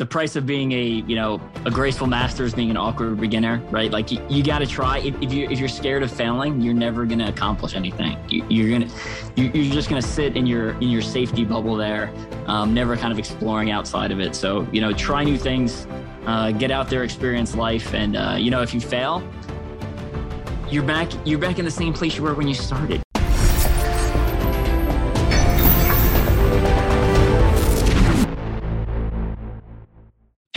the price of being a you know a graceful master is being an awkward beginner right? Like you, you got to try. If, if, you if you're scared of failing you're never going to accomplish anything. You, are gonna you're just going to sit in your in your safety bubble there um, never kind of exploring outside of it. So you know try new things uh, get out there experience life and uh, you know if you fail you're back you're back in the same place you were when you started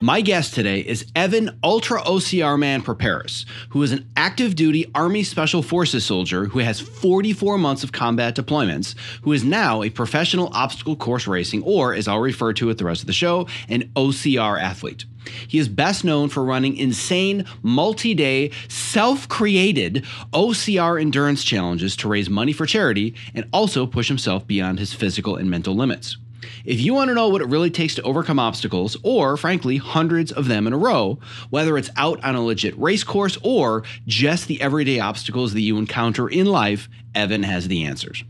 My guest today is Evan Ultra OCR Man Perperis, who is an active duty Army Special Forces soldier who has 44 months of combat deployments, who is now a professional obstacle course racing, or as I'll refer to it the rest of the show, an OCR athlete. He is best known for running insane, multi day, self created OCR endurance challenges to raise money for charity and also push himself beyond his physical and mental limits. If you want to know what it really takes to overcome obstacles, or frankly, hundreds of them in a row, whether it's out on a legit race course or just the everyday obstacles that you encounter in life, Evan has the answers.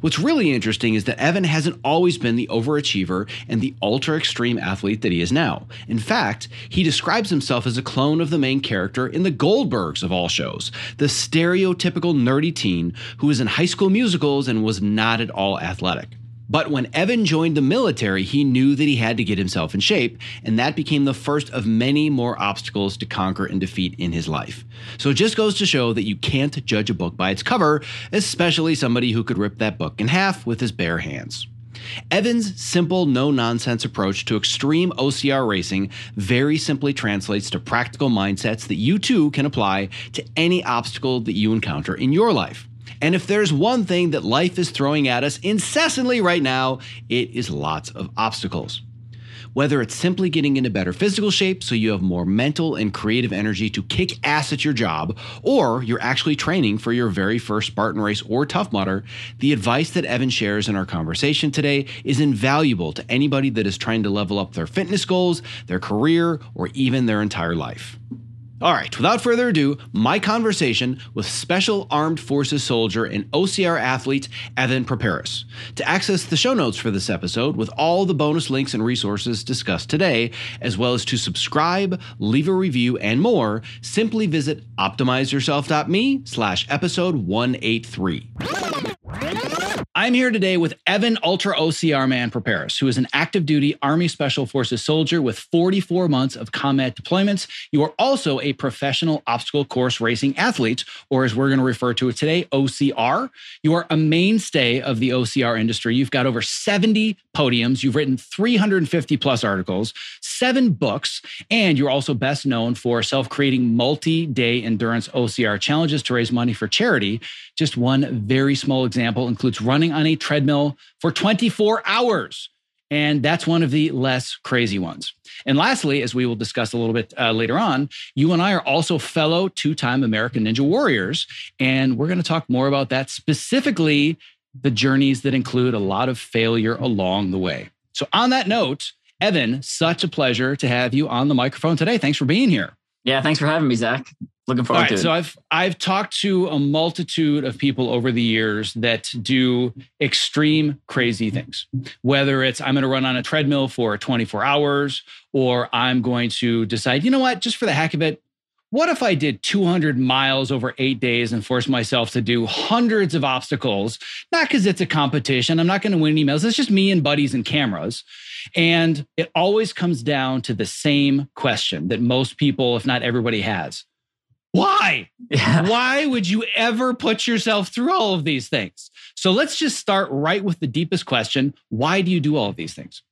What's really interesting is that Evan hasn't always been the overachiever and the ultra extreme athlete that he is now. In fact, he describes himself as a clone of the main character in the Goldbergs of all shows, the stereotypical nerdy teen who was in high school musicals and was not at all athletic. But when Evan joined the military, he knew that he had to get himself in shape, and that became the first of many more obstacles to conquer and defeat in his life. So it just goes to show that you can't judge a book by its cover, especially somebody who could rip that book in half with his bare hands. Evan's simple, no nonsense approach to extreme OCR racing very simply translates to practical mindsets that you too can apply to any obstacle that you encounter in your life. And if there's one thing that life is throwing at us incessantly right now, it is lots of obstacles. Whether it's simply getting into better physical shape so you have more mental and creative energy to kick ass at your job, or you're actually training for your very first Spartan race or Tough Mudder, the advice that Evan shares in our conversation today is invaluable to anybody that is trying to level up their fitness goals, their career, or even their entire life. All right, without further ado, my conversation with Special Armed Forces soldier and OCR athlete Evan Perperis. To access the show notes for this episode with all the bonus links and resources discussed today, as well as to subscribe, leave a review, and more, simply visit optimizeyourself.me slash episode 183. I'm here today with Evan Ultra OCR Man Perperis, who is an active duty Army Special Forces soldier with 44 months of combat deployments. You are also a professional obstacle course racing athlete, or as we're going to refer to it today, OCR. You are a mainstay of the OCR industry. You've got over 70 podiums, you've written 350 plus articles, seven books, and you're also best known for self creating multi day endurance OCR challenges to raise money for charity. Just one very small example includes running on a treadmill for 24 hours. And that's one of the less crazy ones. And lastly, as we will discuss a little bit uh, later on, you and I are also fellow two time American Ninja Warriors. And we're going to talk more about that, specifically the journeys that include a lot of failure along the way. So, on that note, Evan, such a pleasure to have you on the microphone today. Thanks for being here. Yeah, thanks for having me, Zach. Looking forward to it. So I've I've talked to a multitude of people over the years that do extreme crazy things. Whether it's I'm going to run on a treadmill for 24 hours or I'm going to decide, you know what, just for the heck of it, what if I did 200 miles over 8 days and forced myself to do hundreds of obstacles, not cuz it's a competition, I'm not going to win any medals, it's just me and buddies and cameras. And it always comes down to the same question that most people if not everybody has why? Yeah. Why would you ever put yourself through all of these things? So let's just start right with the deepest question. Why do you do all of these things?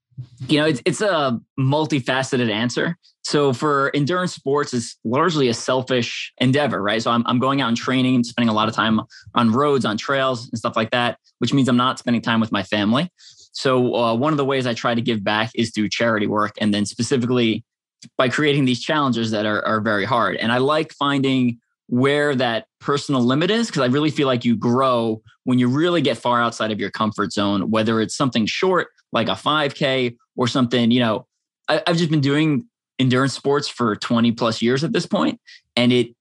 You know, it's, it's a multifaceted answer. So for endurance sports, it's largely a selfish endeavor, right? So I'm, I'm going out and training and spending a lot of time on roads, on trails and stuff like that, which means I'm not spending time with my family. So uh, one of the ways I try to give back is through charity work and then specifically by creating these challenges that are, are very hard. And I like finding where that personal limit is because I really feel like you grow when you really get far outside of your comfort zone, whether it's something short like a 5K or something, you know, I, I've just been doing endurance sports for 20 plus years at this point, And it,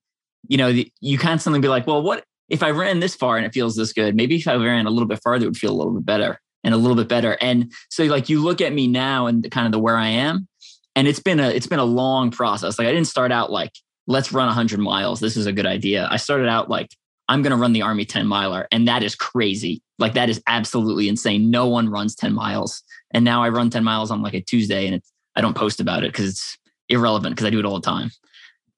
you know, you constantly be like, well, what if I ran this far and it feels this good? Maybe if I ran a little bit farther, it would feel a little bit better and a little bit better. And so like you look at me now and kind of the where I am and it's been a it's been a long process. Like i didn't start out like let's run 100 miles. This is a good idea. I started out like i'm going to run the army 10 miler and that is crazy. Like that is absolutely insane. No one runs 10 miles. And now i run 10 miles on like a tuesday and i don't post about it because it's irrelevant because i do it all the time.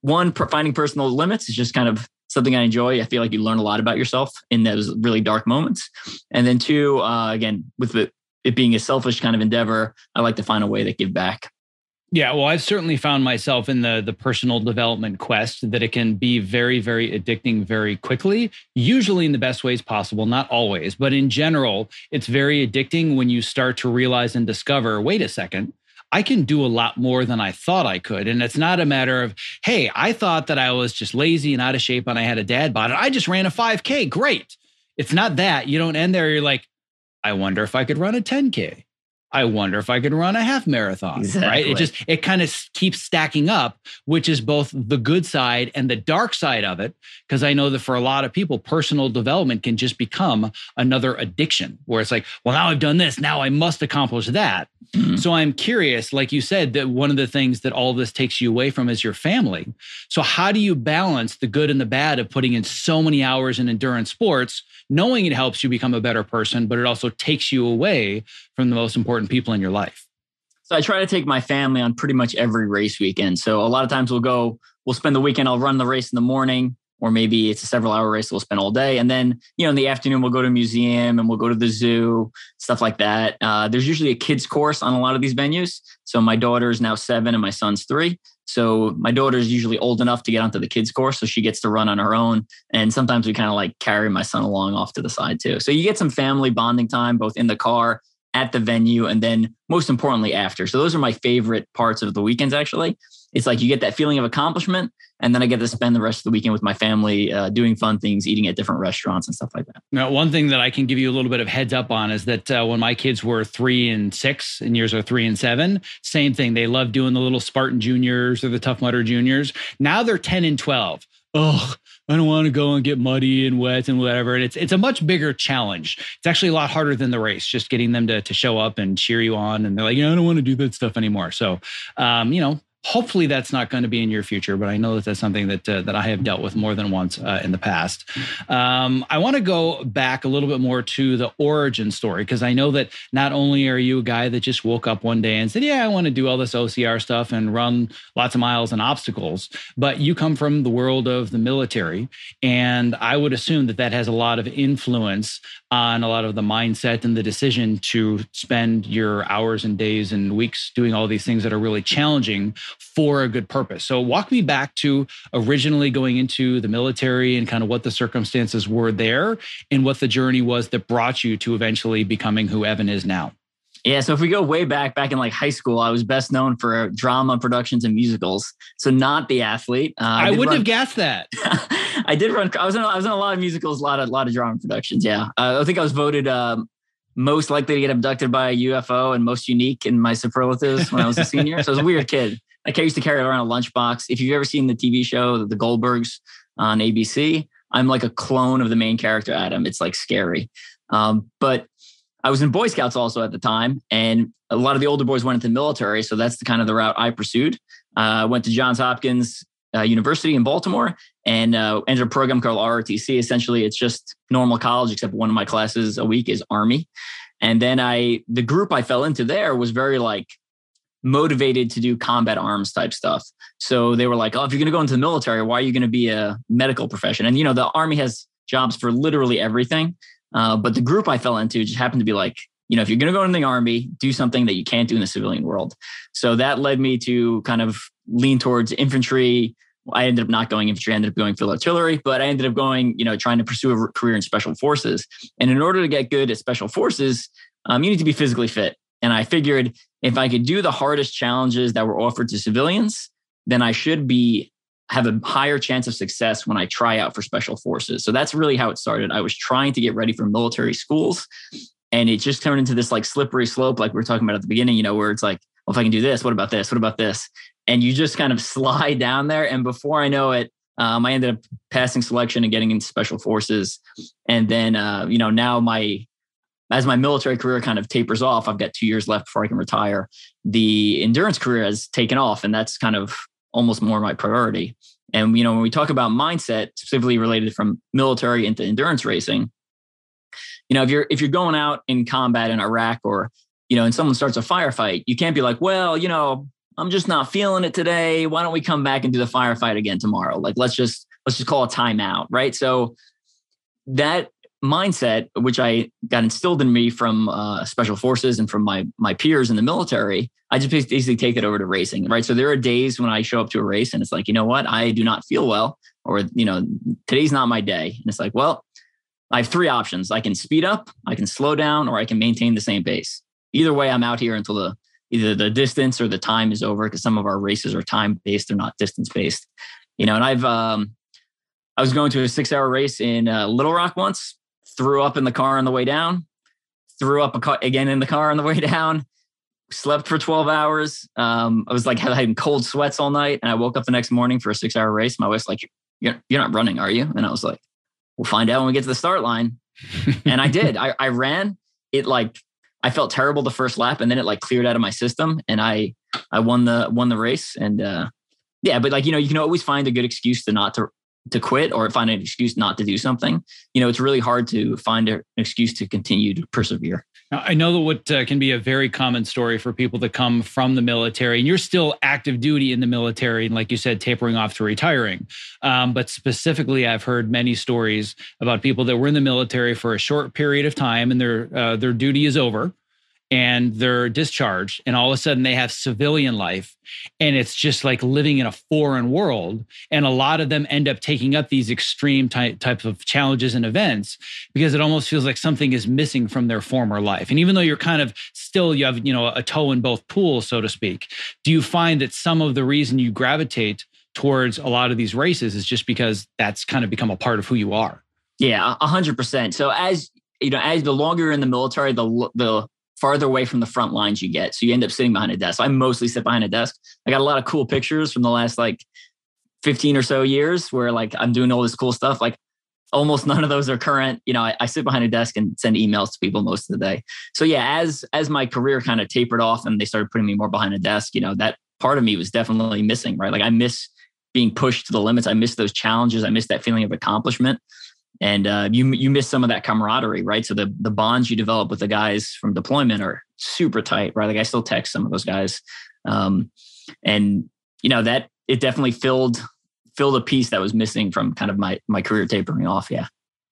One finding personal limits is just kind of something i enjoy. I feel like you learn a lot about yourself in those really dark moments. And then two uh, again with it, it being a selfish kind of endeavor i like to find a way to give back yeah, well, I've certainly found myself in the the personal development quest that it can be very, very addicting very quickly. Usually in the best ways possible, not always, but in general, it's very addicting when you start to realize and discover. Wait a second, I can do a lot more than I thought I could. And it's not a matter of, hey, I thought that I was just lazy and out of shape and I had a dad bod. and I just ran a 5K. Great. It's not that. You don't end there. You're like, I wonder if I could run a 10K. I wonder if I could run a half marathon. Exactly. Right. It just it kind of keeps stacking up, which is both the good side and the dark side of it. Because I know that for a lot of people, personal development can just become another addiction where it's like, well, now I've done this. Now I must accomplish that. Mm-hmm. So I'm curious, like you said, that one of the things that all this takes you away from is your family. So how do you balance the good and the bad of putting in so many hours in endurance sports, knowing it helps you become a better person, but it also takes you away from the most important people in your life? So I try to take my family on pretty much every race weekend. So a lot of times we'll go, we'll spend the weekend, I'll run the race in the morning, or maybe it's a several hour race we'll spend all day and then you know in the afternoon we'll go to a museum and we'll go to the zoo stuff like that uh, there's usually a kids course on a lot of these venues so my daughter is now seven and my son's three so my daughter is usually old enough to get onto the kids course so she gets to run on her own and sometimes we kind of like carry my son along off to the side too so you get some family bonding time both in the car at the venue and then most importantly after. So those are my favorite parts of the weekends actually. It's like you get that feeling of accomplishment and then I get to spend the rest of the weekend with my family uh, doing fun things, eating at different restaurants and stuff like that. Now, one thing that I can give you a little bit of heads up on is that uh, when my kids were three and six and yours are three and seven, same thing. They love doing the little Spartan juniors or the Tough Mudder juniors. Now they're 10 and 12 oh, I don't want to go and get muddy and wet and whatever. And it's it's a much bigger challenge. It's actually a lot harder than the race, just getting them to to show up and cheer you on. And they're like, I don't want to do that stuff anymore. So, um, you know, hopefully that's not going to be in your future but i know that that's something that uh, that i have dealt with more than once uh, in the past. Um, i want to go back a little bit more to the origin story because i know that not only are you a guy that just woke up one day and said yeah i want to do all this ocr stuff and run lots of miles and obstacles but you come from the world of the military and i would assume that that has a lot of influence on a lot of the mindset and the decision to spend your hours and days and weeks doing all these things that are really challenging for a good purpose. So walk me back to originally going into the military and kind of what the circumstances were there and what the journey was that brought you to eventually becoming who Evan is now. Yeah, so if we go way back, back in like high school, I was best known for drama productions and musicals. So not the athlete. Uh, I, I wouldn't run, have guessed that. I did run. I was in. I was in a lot of musicals, a lot of a lot of drama productions. Yeah, uh, I think I was voted um, most likely to get abducted by a UFO and most unique in my superlatives when I was a senior. so I was a weird kid. I used to carry around a lunchbox. If you've ever seen the TV show The Goldbergs on ABC, I'm like a clone of the main character Adam. It's like scary. Um, but I was in Boy Scouts also at the time, and a lot of the older boys went into the military. So that's the kind of the route I pursued. I uh, went to Johns Hopkins uh, University in Baltimore and uh, entered a program called ROTC. Essentially, it's just normal college, except one of my classes a week is Army. And then I, the group I fell into there was very like motivated to do combat arms type stuff. So they were like, oh, if you're going to go into the military, why are you going to be a medical profession? And, you know, the Army has jobs for literally everything. Uh, but the group I fell into just happened to be like, you know, if you're going to go into the army, do something that you can't do in the civilian world. So that led me to kind of lean towards infantry. I ended up not going infantry, I ended up going field artillery, but I ended up going, you know, trying to pursue a career in special forces. And in order to get good at special forces, um, you need to be physically fit. And I figured if I could do the hardest challenges that were offered to civilians, then I should be have a higher chance of success when I try out for special forces. So that's really how it started. I was trying to get ready for military schools and it just turned into this like slippery slope like we were talking about at the beginning, you know, where it's like, well, if I can do this, what about this? What about this? And you just kind of slide down there and before I know it, um, I ended up passing selection and getting into special forces. And then, uh, you know, now my as my military career kind of tapers off, I've got two years left before I can retire. The endurance career has taken off, and that's kind of almost more my priority. And you know, when we talk about mindset, specifically related from military into endurance racing, you know, if you're if you're going out in combat in Iraq or you know, and someone starts a firefight, you can't be like, well, you know, I'm just not feeling it today. Why don't we come back and do the firefight again tomorrow? Like, let's just let's just call a timeout, right? So that mindset, which I got instilled in me from uh, special forces and from my my peers in the military, I just basically take it over to racing, right? So there are days when I show up to a race and it's like, you know what, I do not feel well, or you know, today's not my day, and it's like, well, I have three options: I can speed up, I can slow down, or I can maintain the same pace. Either way, I'm out here until the either the distance or the time is over because some of our races are time based, they're not distance based. You know, and I've um, I was going to a six hour race in uh, Little Rock once threw up in the car on the way down, threw up car, again in the car on the way down, slept for 12 hours. Um, I was like having cold sweats all night. And I woke up the next morning for a six hour race. My wife's like, you're, you're not running, are you? And I was like, we'll find out when we get to the start line. and I did. I, I ran it like I felt terrible the first lap and then it like cleared out of my system and I I won the won the race and uh yeah but like you know you can always find a good excuse to not to to quit or find an excuse not to do something. You know it's really hard to find an excuse to continue to persevere i know that what uh, can be a very common story for people that come from the military and you're still active duty in the military and like you said tapering off to retiring. Um, but specifically i've heard many stories about people that were in the military for a short period of time and their uh, their duty is over and they're discharged and all of a sudden they have civilian life and it's just like living in a foreign world and a lot of them end up taking up these extreme ty- types of challenges and events because it almost feels like something is missing from their former life. And even though you're kind of still you have you know a toe in both pools so to speak do you find that some of the reason you gravitate towards a lot of these races is just because that's kind of become a part of who you are? Yeah 100% so as you know as the longer you're in the military the the farther away from the front lines you get. So you end up sitting behind a desk. I mostly sit behind a desk. I got a lot of cool pictures from the last like 15 or so years where like I'm doing all this cool stuff. Like almost none of those are current. You know, I, I, sit behind a desk and send emails to people most of the day. So yeah, as as my career kind of tapered off and they started putting me more behind a desk, you know, that part of me was definitely missing, right? Like I miss being pushed to the limits. I miss those challenges. I miss that feeling of accomplishment and uh, you you miss some of that camaraderie, right? So the the bonds you develop with the guys from deployment are super tight, right? Like I still text some of those guys, um, and you know that it definitely filled filled a piece that was missing from kind of my my career tapering off. Yeah.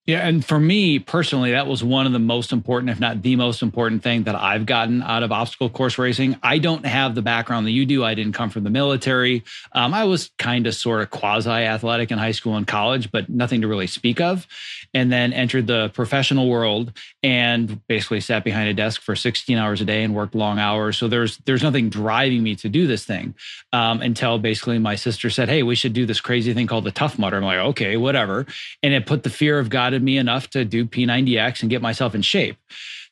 Yeah, and for me personally, that was one of the most important, if not the most important thing that I've gotten out of obstacle course racing. I don't have the background that you do. I didn't come from the military. Um, I was kind of sort of quasi athletic in high school and college, but nothing to really speak of. And then entered the professional world and basically sat behind a desk for 16 hours a day and worked long hours. So there's there's nothing driving me to do this thing um, until basically my sister said, "Hey, we should do this crazy thing called the Tough Mudder." I'm like, "Okay, whatever," and it put the fear of God me enough to do P90X and get myself in shape.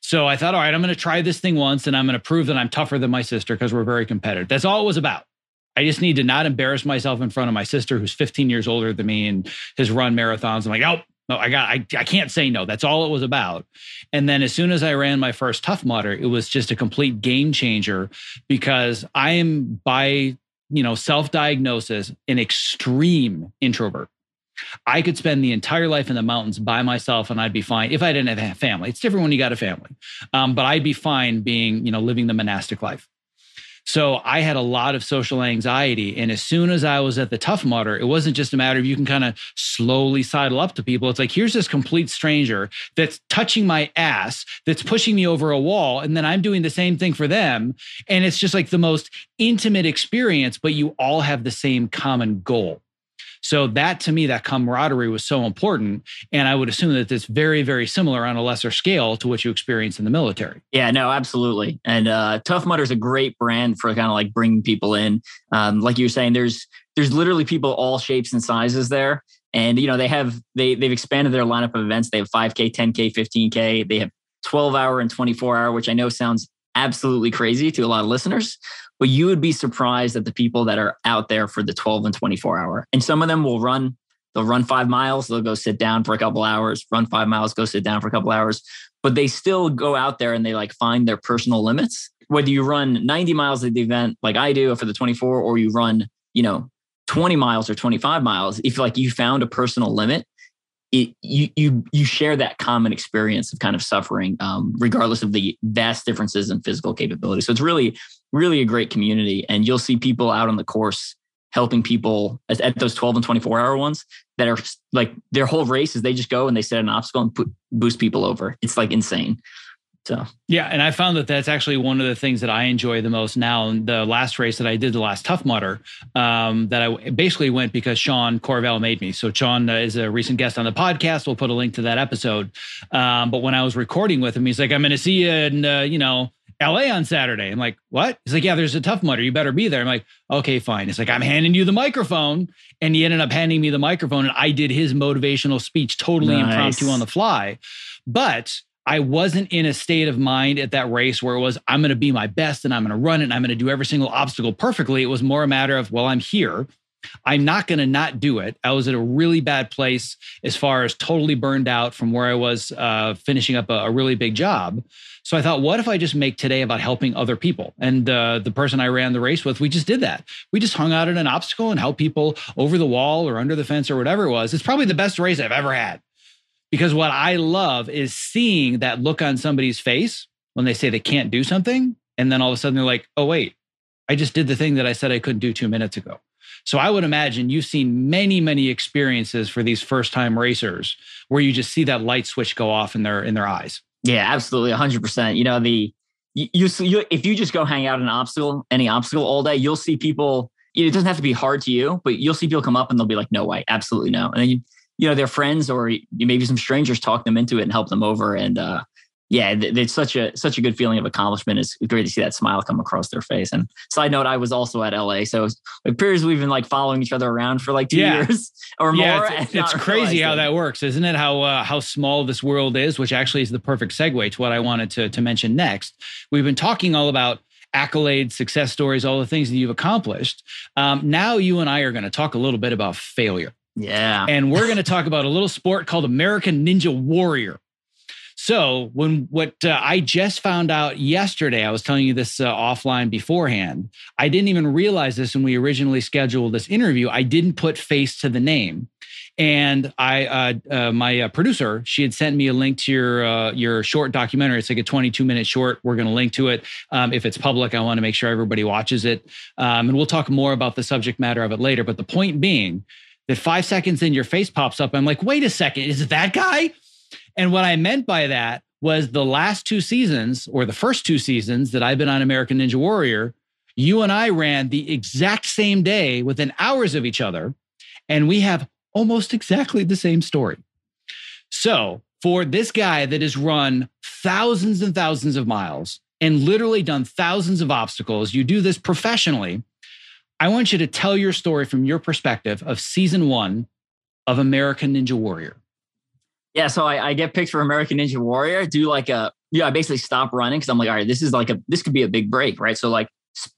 So I thought, all right, I'm going to try this thing once and I'm going to prove that I'm tougher than my sister because we're very competitive. That's all it was about. I just need to not embarrass myself in front of my sister, who's 15 years older than me and has run marathons. I'm like, oh, no, I got, I, I can't say no. That's all it was about. And then as soon as I ran my first Tough Mudder, it was just a complete game changer because I am by, you know, self diagnosis, an extreme introvert. I could spend the entire life in the mountains by myself and I'd be fine if I didn't have a family. It's different when you got a family, um, but I'd be fine being, you know, living the monastic life. So I had a lot of social anxiety. And as soon as I was at the Tough Mudder, it wasn't just a matter of you can kind of slowly sidle up to people. It's like, here's this complete stranger that's touching my ass, that's pushing me over a wall. And then I'm doing the same thing for them. And it's just like the most intimate experience, but you all have the same common goal. So that to me, that camaraderie was so important. And I would assume that it's very, very similar on a lesser scale to what you experience in the military. Yeah, no, absolutely. And uh, Tough Mudder is a great brand for kind of like bringing people in. Um, like you were saying, there's there's literally people all shapes and sizes there. And you know they have they they've expanded their lineup of events. They have 5K, 10K, 15K. They have 12 hour and 24 hour, which I know sounds absolutely crazy to a lot of listeners but you would be surprised at the people that are out there for the 12 and 24 hour. And some of them will run, they'll run five miles, they'll go sit down for a couple hours, run five miles, go sit down for a couple hours, but they still go out there and they like find their personal limits. Whether you run 90 miles at the event like I do for the 24, or you run, you know, 20 miles or 25 miles, if like you found a personal limit, it, you you you share that common experience of kind of suffering, um, regardless of the vast differences in physical capability. So it's really really a great community. And you'll see people out on the course helping people at, at those 12 and 24 hour ones that are like their whole race is they just go and they set an obstacle and put, boost people over. It's like insane. So yeah, and I found that that's actually one of the things that I enjoy the most now. And the last race that I did, the last Tough Mudder, um, that I basically went because Sean Corvelle made me. So Sean uh, is a recent guest on the podcast. We'll put a link to that episode. Um, but when I was recording with him, he's like, "I'm going to see you in, uh, you know, LA on Saturday. I'm like, what? He's like, yeah, there's a Tough Mudder. You better be there. I'm like, okay, fine. It's like, I'm handing you the microphone. And he ended up handing me the microphone and I did his motivational speech totally nice. impromptu on the fly. But I wasn't in a state of mind at that race where it was, I'm going to be my best and I'm going to run it and I'm going to do every single obstacle perfectly. It was more a matter of, well, I'm here. I'm not going to not do it. I was at a really bad place as far as totally burned out from where I was uh, finishing up a, a, really big job. So I thought, what if I just make today about helping other people? And uh, the person I ran the race with, we just did that. We just hung out at an obstacle and helped people over the wall or under the fence or whatever it was. It's probably the best race I've ever had because what I love is seeing that look on somebody's face when they say they can't do something. And then all of a sudden they're like, oh, wait, I just did the thing that I said I couldn't do two minutes ago. So I would imagine you've seen many, many experiences for these first time racers where you just see that light switch go off in their in their eyes. Yeah, absolutely, hundred percent. You know the you, you, if you just go hang out an obstacle, any obstacle all day, you'll see people. It doesn't have to be hard to you, but you'll see people come up and they'll be like, "No way, absolutely no," and then you you know their friends or maybe some strangers talk them into it and help them over and uh yeah, it's such a such a good feeling of accomplishment. It's great to see that smile come across their face. And side note, I was also at LA, so it appears we've been like following each other around for like two yeah. years or yeah, more. It's, it's crazy how that works, isn't it? How uh, how small this world is, which actually is the perfect segue to what I wanted to to mention next. We've been talking all about accolades, success stories, all the things that you've accomplished. Um, now you and I are going to talk a little bit about failure. Yeah. And we're going to talk about a little sport called American Ninja Warrior. So when what uh, I just found out yesterday, I was telling you this uh, offline beforehand. I didn't even realize this when we originally scheduled this interview. I didn't put face to the name, and I, uh, uh my uh, producer, she had sent me a link to your uh, your short documentary. It's like a 22 minute short. We're going to link to it. Um, if it's public, I want to make sure everybody watches it, um, and we'll talk more about the subject matter of it later. But the point being that five seconds in, your face pops up. I'm like, wait a second, is it that guy? And what I meant by that was the last two seasons or the first two seasons that I've been on American Ninja Warrior, you and I ran the exact same day within hours of each other. And we have almost exactly the same story. So, for this guy that has run thousands and thousands of miles and literally done thousands of obstacles, you do this professionally. I want you to tell your story from your perspective of season one of American Ninja Warrior. Yeah, so I, I get picked for American Ninja Warrior. Do like a yeah, I basically stop running because I'm like, all right, this is like a this could be a big break, right? So like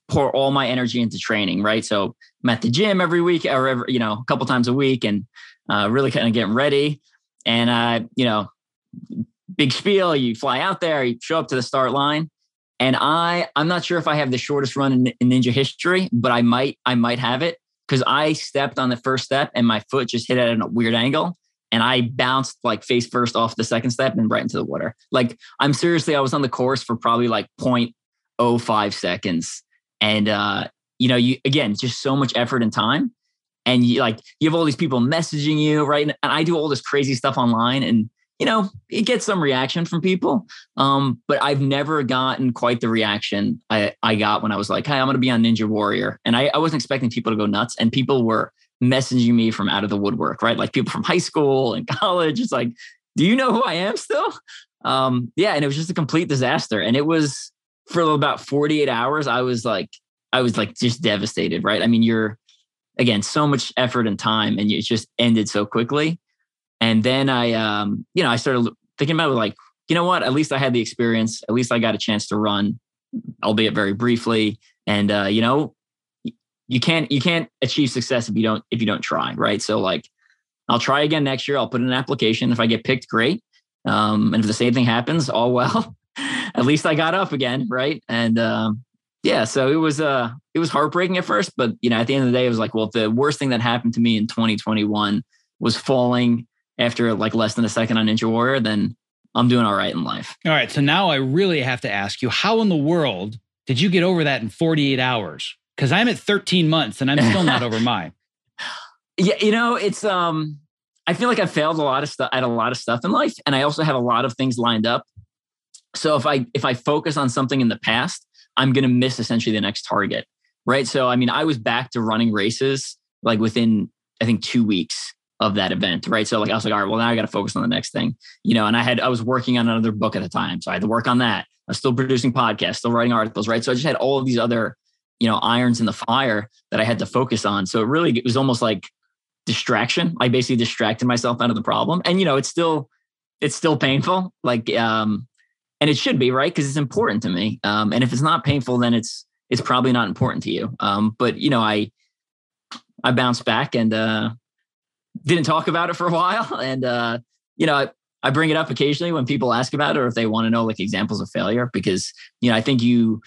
pour all my energy into training, right? So I'm at the gym every week or every, you know, a couple times a week and uh, really kind of getting ready. And uh, you know, big spiel, you fly out there, you show up to the start line. And I, I'm not sure if I have the shortest run in, in ninja history, but I might, I might have it because I stepped on the first step and my foot just hit at a weird angle and I bounced like face first off the second step and right into the water. Like I'm seriously, I was on the course for probably like 0.05 seconds. And uh, you know, you again, just so much effort and time. And you like you have all these people messaging you, right? And, and I do all this crazy stuff online and you know, it gets some reaction from people. Um, but I've never gotten quite the reaction I, I got when I was like, hey, I'm gonna be on Ninja Warrior. And I, I wasn't expecting people to go nuts. And people were messaging me from out of the woodwork, right? Like people from high school and college. It's like, do you know who I am still? Um, yeah, and it was just a complete disaster. And it was for about 48 hours, I was like, I was like just devastated, right? I mean, you're again, so much effort and time, and it just ended so quickly. And then I um, you know, I started thinking about it like, you know what? At least I had the experience. At least I got a chance to run, albeit very briefly. And uh, you know, you can't you can't achieve success if you don't if you don't try right so like i'll try again next year i'll put in an application if i get picked great um, and if the same thing happens all well at least i got up again right and um, yeah so it was uh it was heartbreaking at first but you know at the end of the day it was like well if the worst thing that happened to me in 2021 was falling after like less than a second on ninja warrior then i'm doing all right in life all right so now i really have to ask you how in the world did you get over that in 48 hours because I'm at 13 months and I'm still not over mine. Yeah, you know, it's um I feel like I've failed a lot of stuff at a lot of stuff in life. And I also have a lot of things lined up. So if I if I focus on something in the past, I'm gonna miss essentially the next target. Right. So I mean, I was back to running races like within I think two weeks of that event. Right. So like I was like, all right, well, now I got to focus on the next thing. You know, and I had I was working on another book at the time. So I had to work on that. I was still producing podcasts, still writing articles, right? So I just had all of these other you know irons in the fire that I had to focus on. So it really it was almost like distraction. I basically distracted myself out of the problem, and you know it's still it's still painful. Like um, and it should be right because it's important to me. Um, and if it's not painful, then it's it's probably not important to you. Um, but you know I I bounced back and uh, didn't talk about it for a while, and uh, you know I, I bring it up occasionally when people ask about it or if they want to know like examples of failure because you know I think you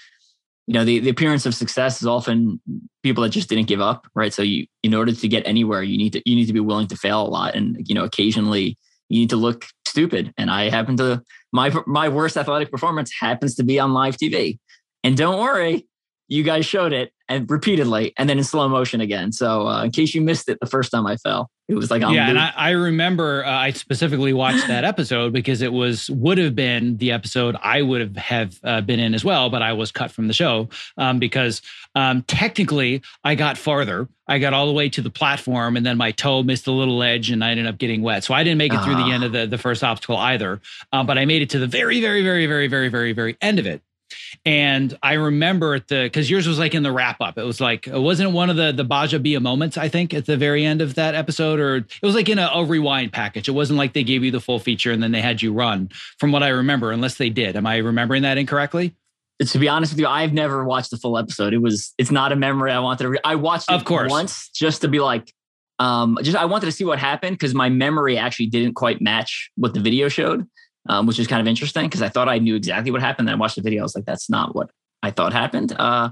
you know the, the appearance of success is often people that just didn't give up right? So you in order to get anywhere you need to you need to be willing to fail a lot. And you know occasionally you need to look stupid. And i happen to my my worst athletic performance happens to be on live tv and don't worry you guys showed it and repeatedly and then in slow motion again. So uh, in case you missed it the first time i fell it was like yeah, and I, I remember uh, I specifically watched that episode because it was would have been the episode I would have have uh, been in as well, but I was cut from the show um, because um, technically I got farther. I got all the way to the platform, and then my toe missed a little edge, and I ended up getting wet. So I didn't make it through the ah. end of the the first obstacle either, um, but I made it to the very, very, very, very, very, very, very end of it. And I remember at the because yours was like in the wrap up. It was like it wasn't one of the the Baja Bia moments. I think at the very end of that episode, or it was like in a, a, rewind package. It wasn't like they gave you the full feature and then they had you run. From what I remember, unless they did, am I remembering that incorrectly? To be honest with you, I've never watched the full episode. It was it's not a memory I wanted to. Re- I watched it of course. once just to be like, um, just I wanted to see what happened because my memory actually didn't quite match what the video showed um, which is kind of interesting because I thought I knew exactly what happened. Then I watched the video. I was like, that's not what I thought happened. Uh,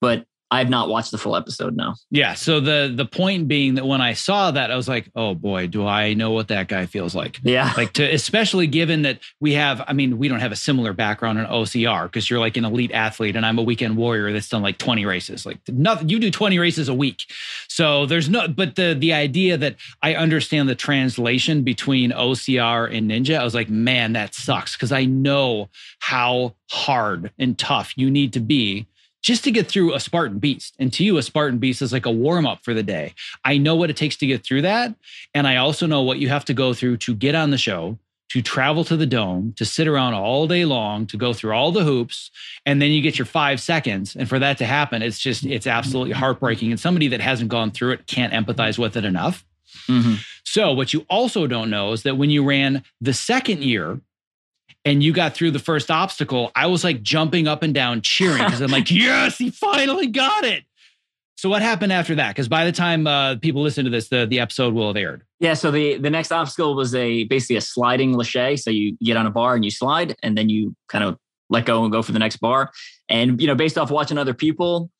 but I have not watched the full episode now. Yeah. So the the point being that when I saw that, I was like, oh boy, do I know what that guy feels like? Yeah. Like to especially given that we have, I mean, we don't have a similar background in OCR because you're like an elite athlete and I'm a weekend warrior that's done like 20 races. Like nothing, you do 20 races a week. So there's no, but the the idea that I understand the translation between OCR and ninja, I was like, man, that sucks. Cause I know how hard and tough you need to be just to get through a Spartan Beast. And to you, a Spartan Beast is like a warm up for the day. I know what it takes to get through that. And I also know what you have to go through to get on the show, to travel to the dome, to sit around all day long, to go through all the hoops. And then you get your five seconds. And for that to happen, it's just, it's absolutely heartbreaking. And somebody that hasn't gone through it can't empathize with it enough. Mm-hmm. So, what you also don't know is that when you ran the second year, and you got through the first obstacle, I was like jumping up and down cheering because I'm like, yes, he finally got it. So what happened after that? Because by the time uh, people listen to this, the, the episode will have aired. Yeah. So the the next obstacle was a basically a sliding lache. So you get on a bar and you slide, and then you kind of let go and go for the next bar. And you know, based off watching other people,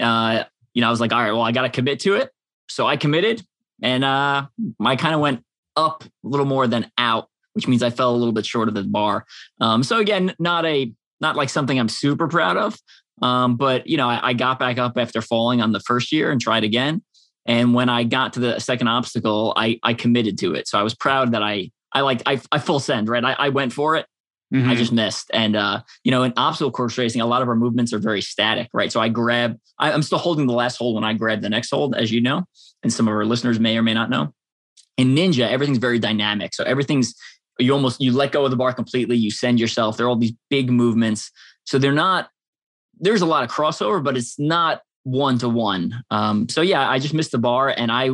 uh, you know, I was like, all right, well, I got to commit to it. So I committed, and uh, I kind of went up a little more than out which means I fell a little bit short of the bar. Um, so again, not a not like something I'm super proud of. Um, but you know, I, I, got back up after falling on the first year and tried again. And when I got to the second obstacle, I I committed to it. So I was proud that I I like I, I full send right. I, I went for it. Mm-hmm. I just missed. And uh, you know, in obstacle course racing, a lot of our movements are very static, right? So I grab. I, I'm still holding the last hold when I grab the next hold, as you know, and some of our listeners may or may not know. In Ninja, everything's very dynamic. So everything's you almost you let go of the bar completely you send yourself there are all these big movements. So they're not there's a lot of crossover but it's not one to one so yeah i just missed the bar and i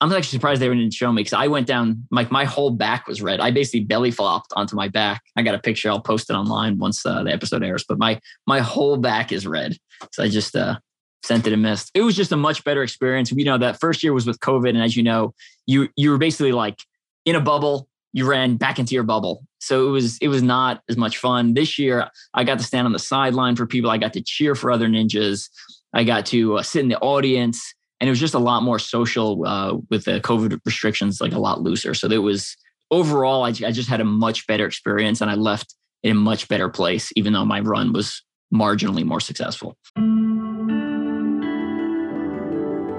i'm actually surprised they didn't show me because i went down like my whole back was red. I basically belly flopped onto my back. I got a picture i'll post it online once uh, the episode airs but my my whole back is red. So i just uh sent it and missed. It was just a much better experience. You know that first year was with covid and as you know you you were basically like in a bubble you ran back into your bubble. So it was it was not as much fun. This year, I got to stand on the sideline for people. I got to cheer for other ninjas. I got to uh, sit in the audience, and it was just a lot more social uh, with the COVID restrictions, like a lot looser. So it was overall, I, I just had a much better experience, and I left in a much better place, even though my run was marginally more successful.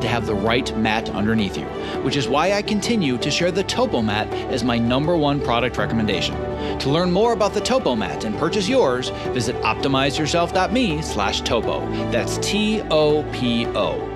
to have the right mat underneath you, which is why I continue to share the Topo Mat as my number one product recommendation. To learn more about the Topo Mat and purchase yours, visit optimizeyourself.me slash topo. That's T-O-P-O.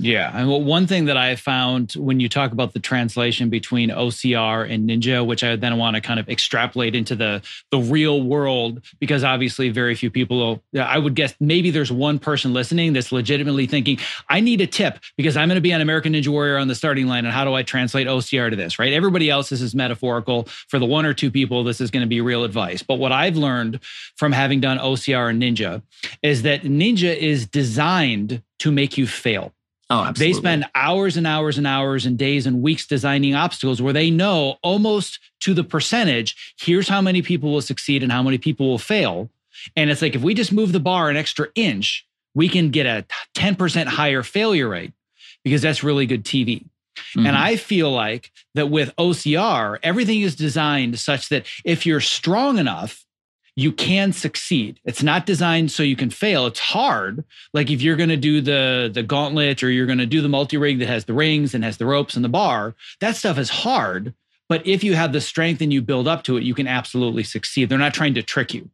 Yeah. And one thing that I found when you talk about the translation between OCR and Ninja, which I then want to kind of extrapolate into the the real world, because obviously very few people I would guess maybe there's one person listening that's legitimately thinking, I need a tip because I'm going to be on American Ninja Warrior on the starting line. And how do I translate OCR to this? Right. Everybody else this is metaphorical. For the one or two people, this is going to be real advice. But what I've learned from having done OCR and Ninja is that Ninja is designed to make you fail. Oh, absolutely. They spend hours and hours and hours and days and weeks designing obstacles where they know almost to the percentage here's how many people will succeed and how many people will fail. And it's like if we just move the bar an extra inch, we can get a 10% higher failure rate because that's really good TV. Mm-hmm. And I feel like that with OCR, everything is designed such that if you're strong enough, you can succeed. It's not designed so you can fail. It's hard. Like if you're going to do the the gauntlet or you're going to do the multi rig that has the rings and has the ropes and the bar, that stuff is hard. But if you have the strength and you build up to it, you can absolutely succeed. They're not trying to trick you.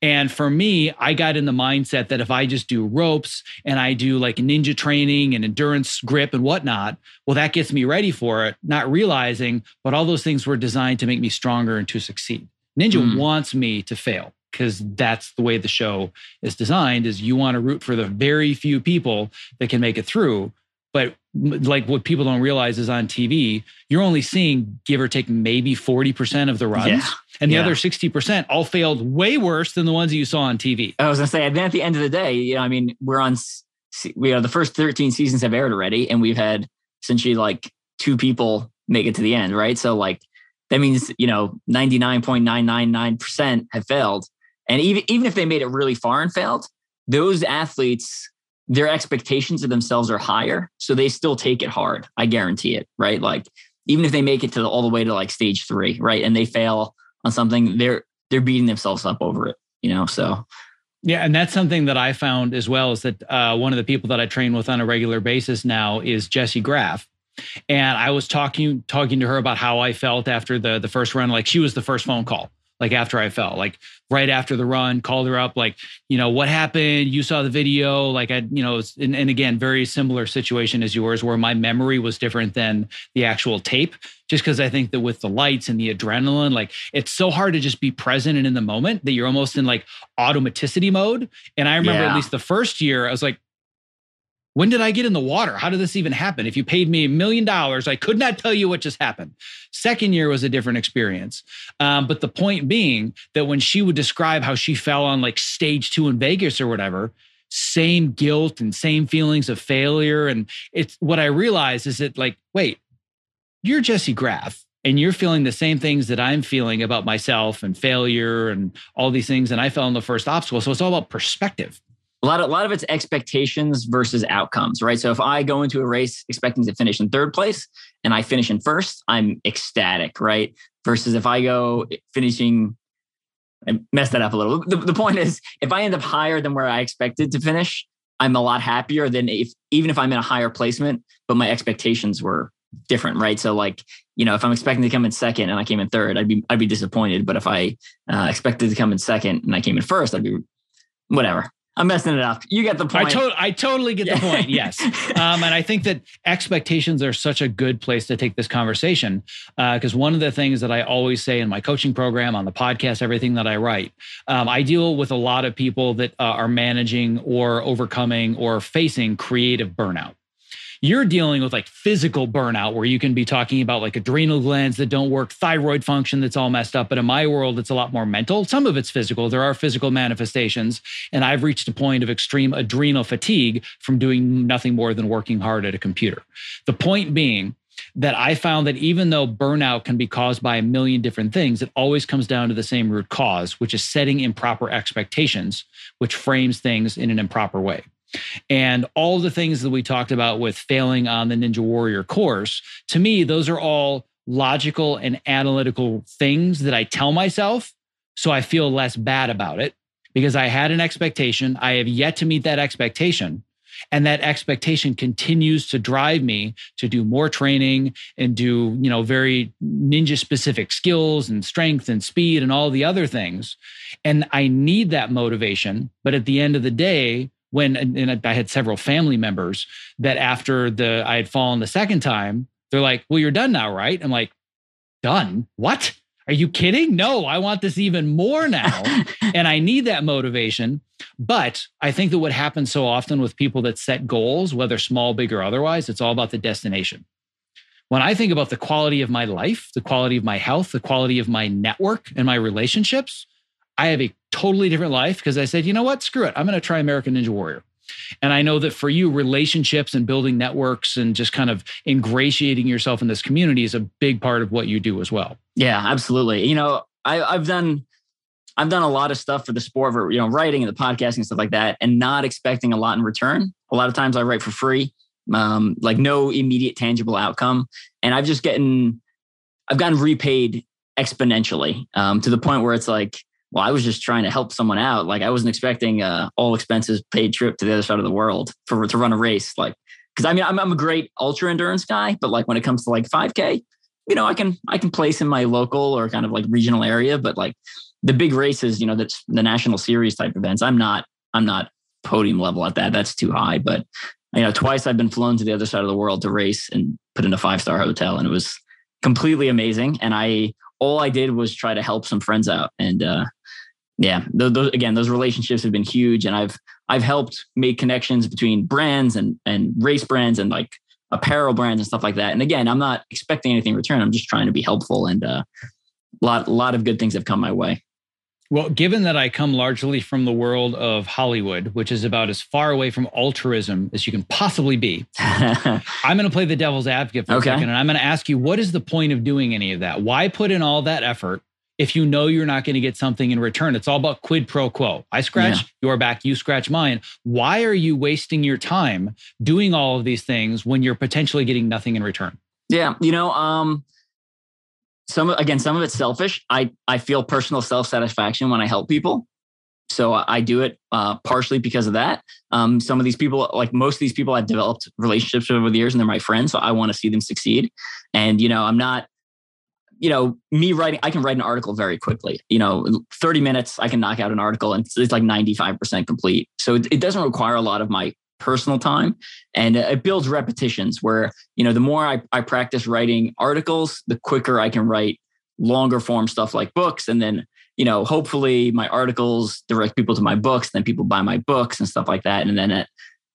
And for me, I got in the mindset that if I just do ropes and I do like ninja training and endurance grip and whatnot, well, that gets me ready for it, not realizing, but all those things were designed to make me stronger and to succeed. Ninja mm. wants me to fail because that's the way the show is designed is you want to root for the very few people that can make it through but like what people don't realize is on TV, you're only seeing give or take maybe 40% of the runs. Yeah. And the yeah. other 60% all failed way worse than the ones that you saw on TV. I was gonna say, and then at the end of the day, you know, I mean, we're on we are the first 13 seasons have aired already, and we've had essentially like two people make it to the end, right? So like that means you know 99.999% have failed. And even even if they made it really far and failed those athletes their expectations of themselves are higher so they still take it hard. I guarantee it right? Like even if they make it to the, all the way to like stage three right and they fail on something they're they're beating themselves up over it you know so. Yeah, and that's something that I found as well is that uh, one of the people that I train with on a regular basis now is Jessie Graff, and I was talking talking to her about how I felt after the the first run. Like she was the first phone call. Like after I fell, like right after the run, called her up, like, you know, what happened? You saw the video. Like I, you know, and, and again, very similar situation as yours, where my memory was different than the actual tape, just because I think that with the lights and the adrenaline, like it's so hard to just be present and in the moment that you're almost in like automaticity mode. And I remember yeah. at least the first year, I was like, when did I get in the water? How did this even happen? If you paid me a million dollars, I could not tell you what just happened. Second year was a different experience. Um, but the point being that when she would describe how she fell on like stage two in Vegas or whatever, same guilt and same feelings of failure. And it's what I realized is that, like, wait, you're Jessie Graff and you're feeling the same things that I'm feeling about myself and failure and all these things. And I fell on the first obstacle. So it's all about perspective a lot of a lot of it's expectations versus outcomes, right? So if I go into a race expecting to finish in third place and I finish in first, I'm ecstatic, right? Versus if I go finishing, I messed that up a little. The, the point is, if I end up higher than where I expected to finish, I'm a lot happier than if even if I'm in a higher placement, but my expectations were different, right? So like, you know, if I'm expecting to come in second and I came in third, I'd be I'd be disappointed. But if I uh, expected to come in second and I came in first, I'd be whatever. I'm messing it up. You get the point. I, to- I totally get the point. Yes. Um, and I think that expectations are such a good place to take this conversation because uh, one of the things that I always say in my coaching program, on the podcast, everything that I write, um, I deal with a lot of people that uh, are managing or overcoming or facing creative burnout you're dealing with like physical burnout where you can be talking about like adrenal glands that don't work, thyroid function that's all messed up. But in my world, it's a lot more mental. Some of it's physical. There are physical manifestations. And I've reached a point of extreme adrenal fatigue from doing nothing more than working hard at a computer. The point being, that I found that even though burnout can be caused by a million different things, it always comes down to the same root cause, which is setting improper expectations, which frames things in an improper way. And all the things that we talked about with failing on the Ninja Warrior course, to me, those are all logical and analytical things that I tell myself. So I feel less bad about it because I had an expectation. I have yet to meet that expectation. And that expectation continues to drive me to do more training and do, you know, very ninja specific skills and strength and speed and all the other things. And I need that motivation. But at the end of the day, when and I had several family members that after the I had fallen the second time, they're like, "Well, you're done now, right?" I'm like, "Done? What? Are you kidding? No, I want this even more now. and I need that motivation. But I think that what happens so often with people that set goals, whether small, big, or otherwise, it's all about the destination. When I think about the quality of my life, the quality of my health, the quality of my network and my relationships, I have a totally different life because I said, you know what? Screw it. I'm going to try American Ninja Warrior. And I know that for you, relationships and building networks and just kind of ingratiating yourself in this community is a big part of what you do as well. Yeah, absolutely. You know, I, I've done I've done a lot of stuff for the sport, for you know, writing and the podcasting and stuff like that, and not expecting a lot in return. A lot of times I write for free, um, like no immediate tangible outcome, and I've just gotten I've gotten repaid exponentially um, to the point where it's like well, I was just trying to help someone out. Like I wasn't expecting a all expenses paid trip to the other side of the world for to run a race. Like, because I mean, I'm, I'm a great ultra endurance guy, but like when it comes to like 5K, you know, I can I can place in my local or kind of like regional area, but like the big races, you know, that's the national series type events. I'm not I'm not podium level at that. That's too high. But you know, twice I've been flown to the other side of the world to race and put in a five star hotel, and it was completely amazing. And I all I did was try to help some friends out, and uh, yeah, those, those, again, those relationships have been huge, and I've I've helped make connections between brands and and race brands and like apparel brands and stuff like that. And again, I'm not expecting anything in return. I'm just trying to be helpful, and uh, a lot a lot of good things have come my way. Well, given that I come largely from the world of Hollywood, which is about as far away from altruism as you can possibly be, I'm going to play the devil's advocate for okay. a second. And I'm going to ask you, what is the point of doing any of that? Why put in all that effort if you know you're not going to get something in return. It's all about quid pro quo. I scratch yeah. your back, you scratch mine. Why are you wasting your time doing all of these things when you're potentially getting nothing in return? Yeah, you know, um some again, some of it's selfish. I I feel personal self satisfaction when I help people. So I do it uh, partially because of that. Um, some of these people, like most of these people, I've developed relationships over the years, and they're my friends. So I want to see them succeed. And you know, I'm not you know, me writing, I can write an article very quickly. You know, 30 minutes, I can knock out an article and it's like 95% complete. So it, it doesn't require a lot of my personal time and it builds repetitions where, you know, the more I, I practice writing articles, the quicker I can write longer form stuff like books. And then, you know, hopefully my articles direct people to my books, then people buy my books and stuff like that. And then it,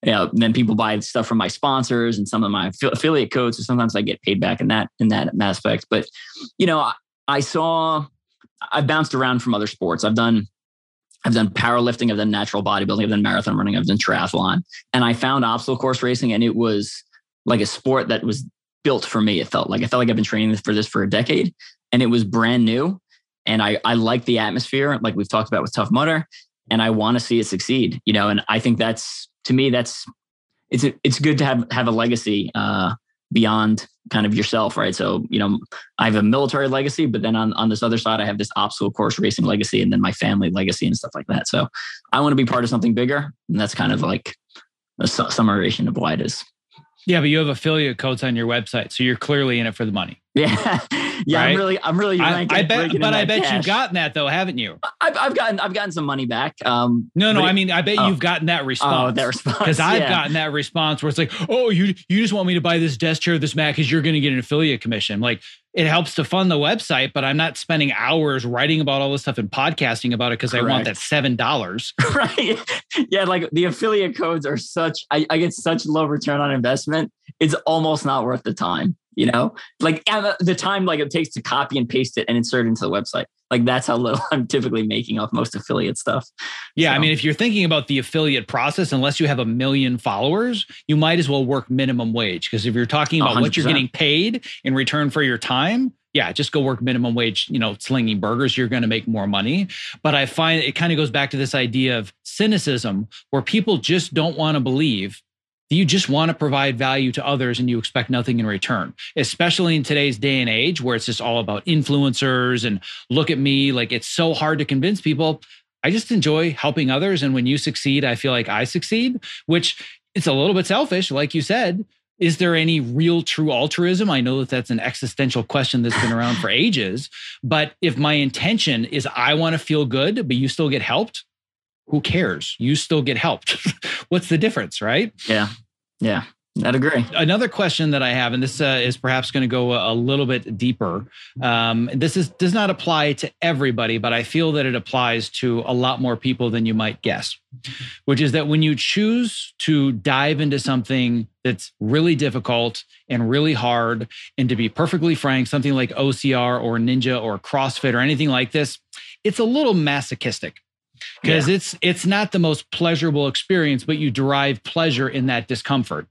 you know, then people buy stuff from my sponsors and some of my affiliate codes. So sometimes I get paid back in that in that aspect. But you know, I saw I bounced around from other sports. I've done I've done powerlifting, I've done natural bodybuilding, I've done marathon running, I've done triathlon, and I found obstacle course racing, and it was like a sport that was built for me. It felt like I felt like I've been training for this for a decade, and it was brand new. And I I like the atmosphere, like we've talked about with Tough Mudder, and I want to see it succeed. You know, and I think that's to me, that's it's it's good to have have a legacy uh, beyond kind of yourself, right? So you know, I have a military legacy, but then on on this other side, I have this obstacle course racing legacy, and then my family legacy and stuff like that. So I want to be part of something bigger, and that's kind of like a summation of why it is. Yeah, but you have affiliate codes on your website, so you're clearly in it for the money. Yeah, yeah. Right? I'm really, I'm really. I, I bet, but I bet cash. you've gotten that though, haven't you? I've, I've gotten, I've gotten some money back. Um, no, no. I mean, I bet oh, you've gotten that response. Oh, that response. Because I've yeah. gotten that response where it's like, oh, you, you just want me to buy this desk chair, this Mac, because you're going to get an affiliate commission. Like, it helps to fund the website, but I'm not spending hours writing about all this stuff and podcasting about it because I want that seven dollars. right. Yeah, like the affiliate codes are such I, I, get such low return on investment. It's almost not worth the time you know like the time like it takes to copy and paste it and insert it into the website like that's how little i'm typically making off most affiliate stuff yeah so. i mean if you're thinking about the affiliate process unless you have a million followers you might as well work minimum wage because if you're talking about 100%. what you're getting paid in return for your time yeah, just go work minimum wage, you know, slinging burgers, you're going to make more money. But I find it kind of goes back to this idea of cynicism where people just don't want to believe you just want to provide value to others and you expect nothing in return, especially in today's day and age where it's just all about influencers and look at me. Like it's so hard to convince people. I just enjoy helping others. And when you succeed, I feel like I succeed, which it's a little bit selfish, like you said. Is there any real true altruism? I know that that's an existential question that's been around for ages. But if my intention is I want to feel good, but you still get helped, who cares? You still get helped. What's the difference, right? Yeah. Yeah. I'd agree. Another question that I have, and this uh, is perhaps going to go a, a, little bit deeper. Um, this is does not apply to everybody, but I feel that it applies to a lot more people than you might guess. Which is that when you choose to dive into something that's really difficult and really hard, and to be perfectly frank, something like OCR or Ninja or CrossFit or anything like this, it's a little masochistic because yeah. it's it's not the most pleasurable experience, but you derive pleasure in that discomfort.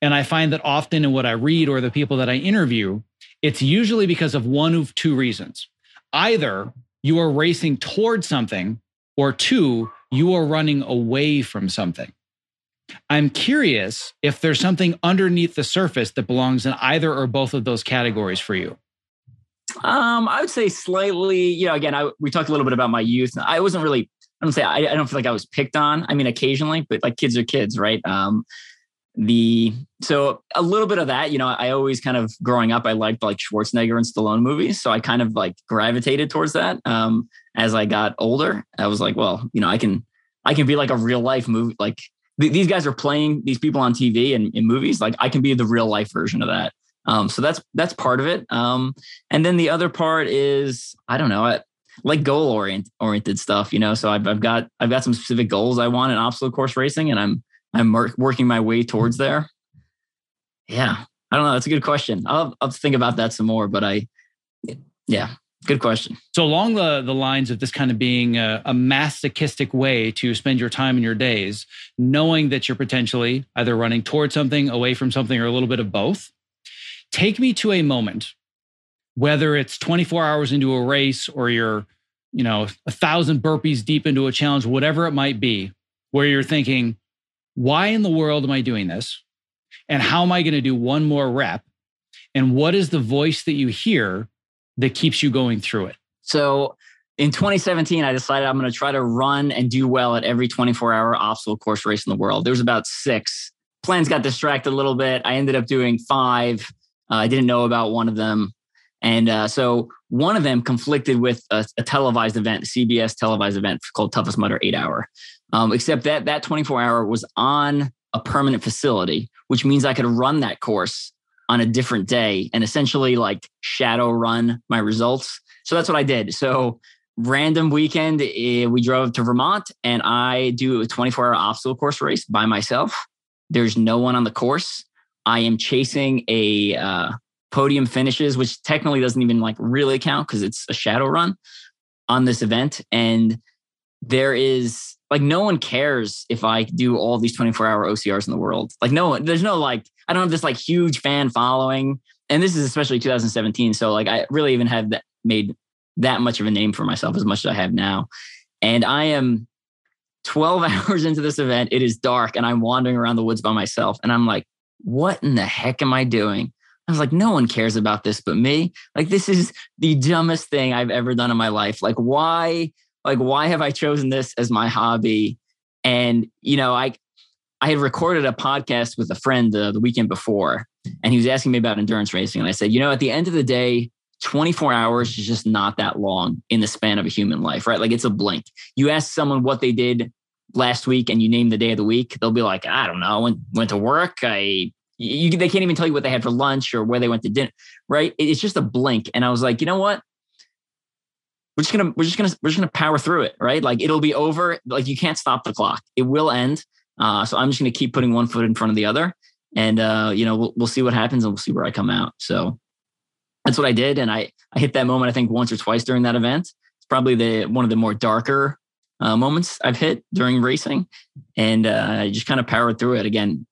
And I find that often in what I read or the people that I interview, it's usually because of one of two reasons. Either you are racing towards something, or two, you are running away from something. I'm curious if there's something underneath the surface that belongs in either or both of those categories for you. Um, I would say slightly, you know, again, I, we talked a little bit about my youth. I wasn't really, I don't say, I, I don't feel like I was picked on. I mean, occasionally, but like kids are kids, right? Um, the so a little bit of that you know i always kind of growing up i liked like schwarzenegger and stallone movies so i kind of like gravitated towards that um as i got older i was like well you know i can i can be like a real life movie like th- these guys are playing these people on tv and in movies like i can be the real life version of that um so that's that's part of it um and then the other part is i don't know I, like goal orient, oriented stuff you know so I've, I've got i've got some specific goals i want in obstacle course racing and i'm I'm working my way towards there? Yeah, I don't know. That's a good question. I'll, I'll think about that some more. But I, yeah, good question. So along the the lines of this kind of being a, a masochistic way to spend your time and your days, knowing that you're potentially either running towards something, away from something, or a little bit of both. Take me to a moment, whether it's 24 hours into a race or you're, you know, a thousand burpees deep into a challenge, whatever it might be, where you're thinking, why in the world am I doing this? And how am I going to do one more rep? And what is the voice that you hear that keeps you going through it? So in 2017, I decided I'm going to try to run and do well at every 24 hour obstacle course race in the world. There was about six. Plans got distracted a little bit. I ended up doing five. Uh, I didn't know about one of them. And uh, so one of them conflicted with a, a televised event, CBS televised event called Toughest Mudder Eight Hour. Um, except that that 24 hour was on a permanent facility, which means I could run that course on a different day and essentially like shadow run my results. So that's what I did. So random weekend, eh, we drove to Vermont and I do a 24 hour obstacle course race by myself. There's no one on the course. I am chasing a uh, podium finishes, which technically doesn't even like really count because it's a shadow run on this event. And there is like no one cares if I do all these 24 hour OCRs in the world. Like no there's no like, I don't have this like huge fan following. And this is especially 2017. So like I really even have that made that much of a name for myself as much as I have now. And I am 12 hours into this event. It is dark and I'm wandering around the woods by myself. And I'm like, what in the heck am I doing? I was like, no one cares about this but me. Like, this is the dumbest thing I've ever done in my life. Like, why like why have i chosen this as my hobby? And you know i i had recorded a podcast with a friend the, the weekend before and he was asking me about endurance racing and i said you know at the end of the day 24 hours is just not that long in the span of a human life right? Like it's a blink. You ask someone what they did last week and you name the day of the week they'll be like i don't know. Went, went to work. I you, they can't even tell you what they had for lunch or where they went to dinner right it's just a blink and i was like you know what we're just gonna we're just gonna we're just gonna power through it, right? Like it'll be over. Like you can't stop the clock. It will end. Uh, so I'm just gonna keep putting one foot in front of the other, and uh, you know we'll we'll see what happens and we'll see where I come out. So that's what I did, and I I hit that moment I think once or twice during that event. It's probably the one of the more darker uh, moments I've hit during racing, and uh, I just kind of powered through it. Again,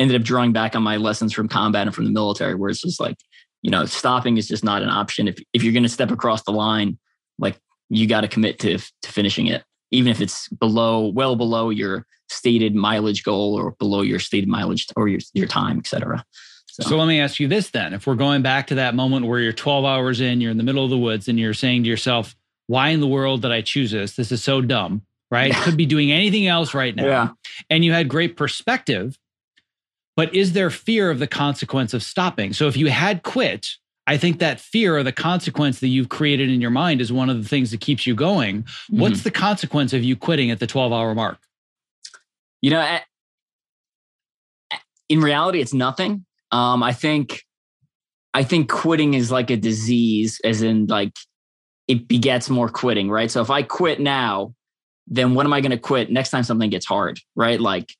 ended up drawing back on my lessons from combat and from the military, where it's just like you know stopping is just not an option. If if you're going to step across the line like you got to commit to to finishing it, even if it's below, well below your stated mileage goal or below your stated mileage or your your time, etc. So. so let me ask you this then: If we're going back to that moment where you're 12 hours in, you're in the middle of the woods, and you're saying to yourself, "Why in the world did I choose this? This is so dumb." Right? Could be doing anything else right now. Yeah. And you had great perspective, but is there fear of the consequence of stopping? So if you had quit, I think that fear or the consequence that you've created in your mind is one of the things that keeps you going. Mm-hmm. What's the consequence of you quitting at the 12 hour mark? You know, in reality, it's nothing. Um, I think, I think quitting is like a disease, as in like it begets more quitting, right? So if I quit now, then when am I going to quit next time something gets hard, right? Like,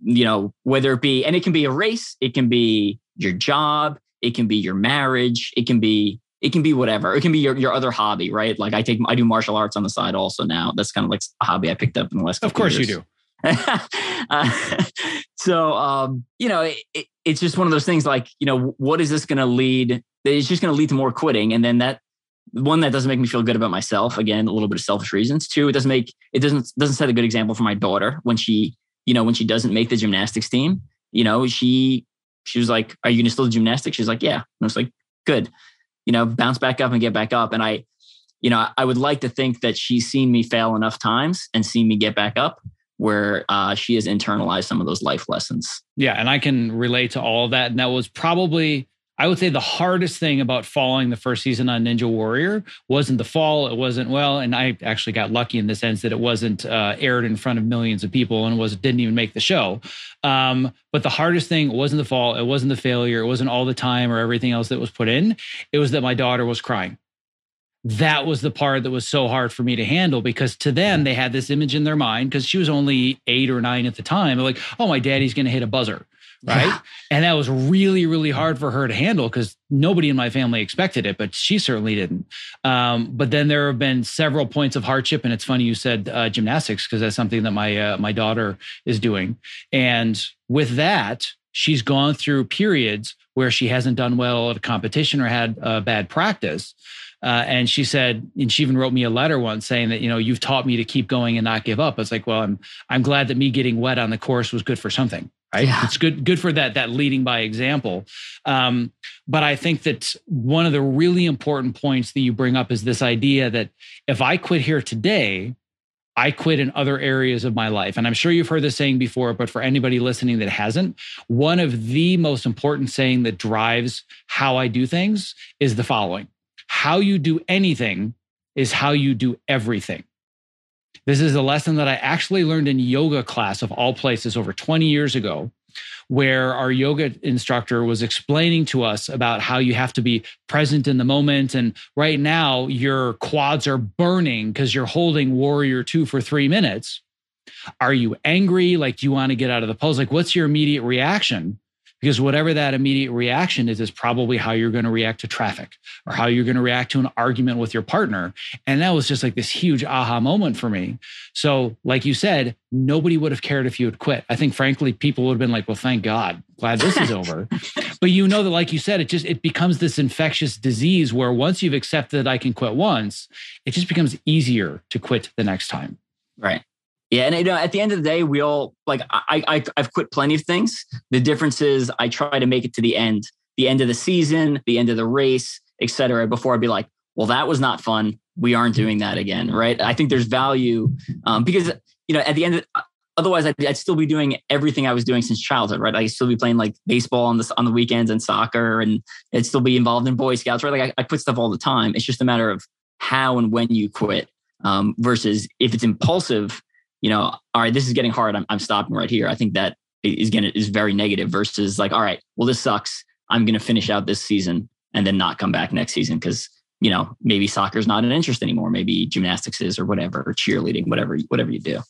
you know, whether it be, and it can be a race, it can be your job, it can be your marriage, it can be, it can be whatever. It can be your, your other hobby, right? Like I take, I do martial arts on the side also now. That's kind of like a hobby I picked up in the last. Of course years. you do. uh, so, um, you know, it, it's just one of those things like, you know, what is this going to lead? It's just going to lead to more quitting. And then that one that doesn't make me feel good about myself again a little bit of selfish reasons two it doesn't make it doesn't doesn't set a good example for my daughter when she you know when she doesn't make the gymnastics team you know she she was like are you gonna still do gymnastics? She's like yeah. And i was like good. You know bounce back up and get back up. And i you know i would like to think that she's seen me fail enough times and seen me get back up where uh, she has internalized some of those life lessons. Yeah and i can relate to all of that. And that was probably I would say the hardest thing about following the first season on Ninja Warrior wasn't the fall. It wasn't well, and I actually got lucky in the sense that it wasn't uh, aired in front of millions of people and was didn't even make the show. Um, but the hardest thing wasn't the fall. It wasn't the failure. It wasn't all the time or everything else that was put in. It was that my daughter was crying. That was the part that was so hard for me to handle because to them they had this image in their mind because she was only eight or nine at the time. Like, "Oh, my daddy's going to hit a buzzer." Right? Yeah. And that was really, really hard for her to handle because nobody in my family expected it, but she certainly didn't. Um, but then there have been several points of hardship, and it's funny you said uh, gymnastics because that's something that my uh, my daughter is doing, and with that. She's gone through periods where she hasn't done well at a competition or had uh, bad practice. Uh, and she said, and she even wrote me a letter once saying that, you know, you've taught me to keep going and not give up. It's like, well, I'm, I'm glad that me getting wet on the course was good for something right? Yeah. it's good good for that that leading by example. Um, but i think that one of the really important points that you bring up is this idea that if i quit here today i quit in other areas of my life. And i'm sure you've heard this saying before but for anybody listening that hasn't one of the most important saying that drives how i do things is the following. How you do anything is how you do everything this is a lesson that I actually learned in yoga class of all places over 20 years ago, where our yoga instructor was explaining to us about how you have to be present in the moment. And right now, your quads are burning because you're holding Warrior Two for three minutes. Are you angry? Like, do you want to get out of the pose? Like, what's your immediate reaction? Because whatever that immediate reaction is is probably how you're going to react to traffic or how you're going to react to an argument with your partner. And that was just like this huge aha moment for me. So like you said nobody would have cared if you had quit. I think frankly people would have been like well thank god. Glad this is over. But you know that like you said it just it becomes this infectious disease where once you've accepted that i can quit once it just becomes easier to quit the next time. Right yeah, and you know, at the end of the day, we all like I, I I've quit plenty of things. The difference is I try to make it to the end, the end of the season, the end of the race, etc. Before I'd be like, well, that was not fun. We aren't doing that again, right? I think there's value um, because you know at the end of otherwise I'd, I'd, still be doing everything I was doing since childhood, right? I'd still be playing like baseball on the on the weekends and soccer, and I'd still be involved in Boy Scouts, right? Like I, I quit stuff all the time. It's just a matter of how and when you quit um, versus if it's impulsive you know, all right, this is getting hard. I'm, I'm stopping right here. I think that is going to is very negative versus like, all right, well, this sucks. I'm going to finish out this season and then not come back next season because you know maybe soccer's not an interest anymore. Maybe gymnastics is or whatever, or cheerleading, whatever whatever you do.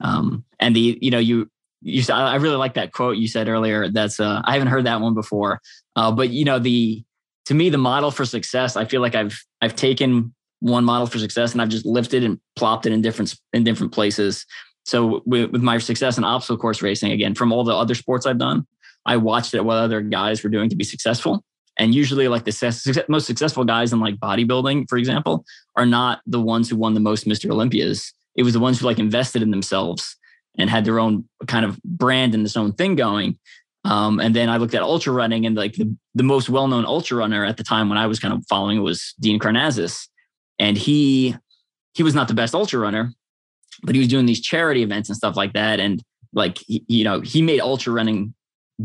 Um, and the you know you you said, I really like that quote you said earlier. That's uh, I haven't heard that one before. Uh, but you know the to me the model for success. I feel like I've I've taken one model for success and I've just lifted and plopped it in different in different places. So with, my success in obstacle course racing, again, from all the other sports I've done, I watched it what other guys were doing to be successful. And usually, like the most successful guys in like bodybuilding, for example, are not the ones who won the most Mr. Olympias. It was the ones who like invested in themselves and had their own kind of brand and this own thing going. Um, and then I looked at ultra running, and like the, the most well known ultra runner at the time when I was kind of following was Dean Karnazes and he he was not the best ultra runner, but he was doing these charity events and stuff like that. And like he, you know, he made ultra running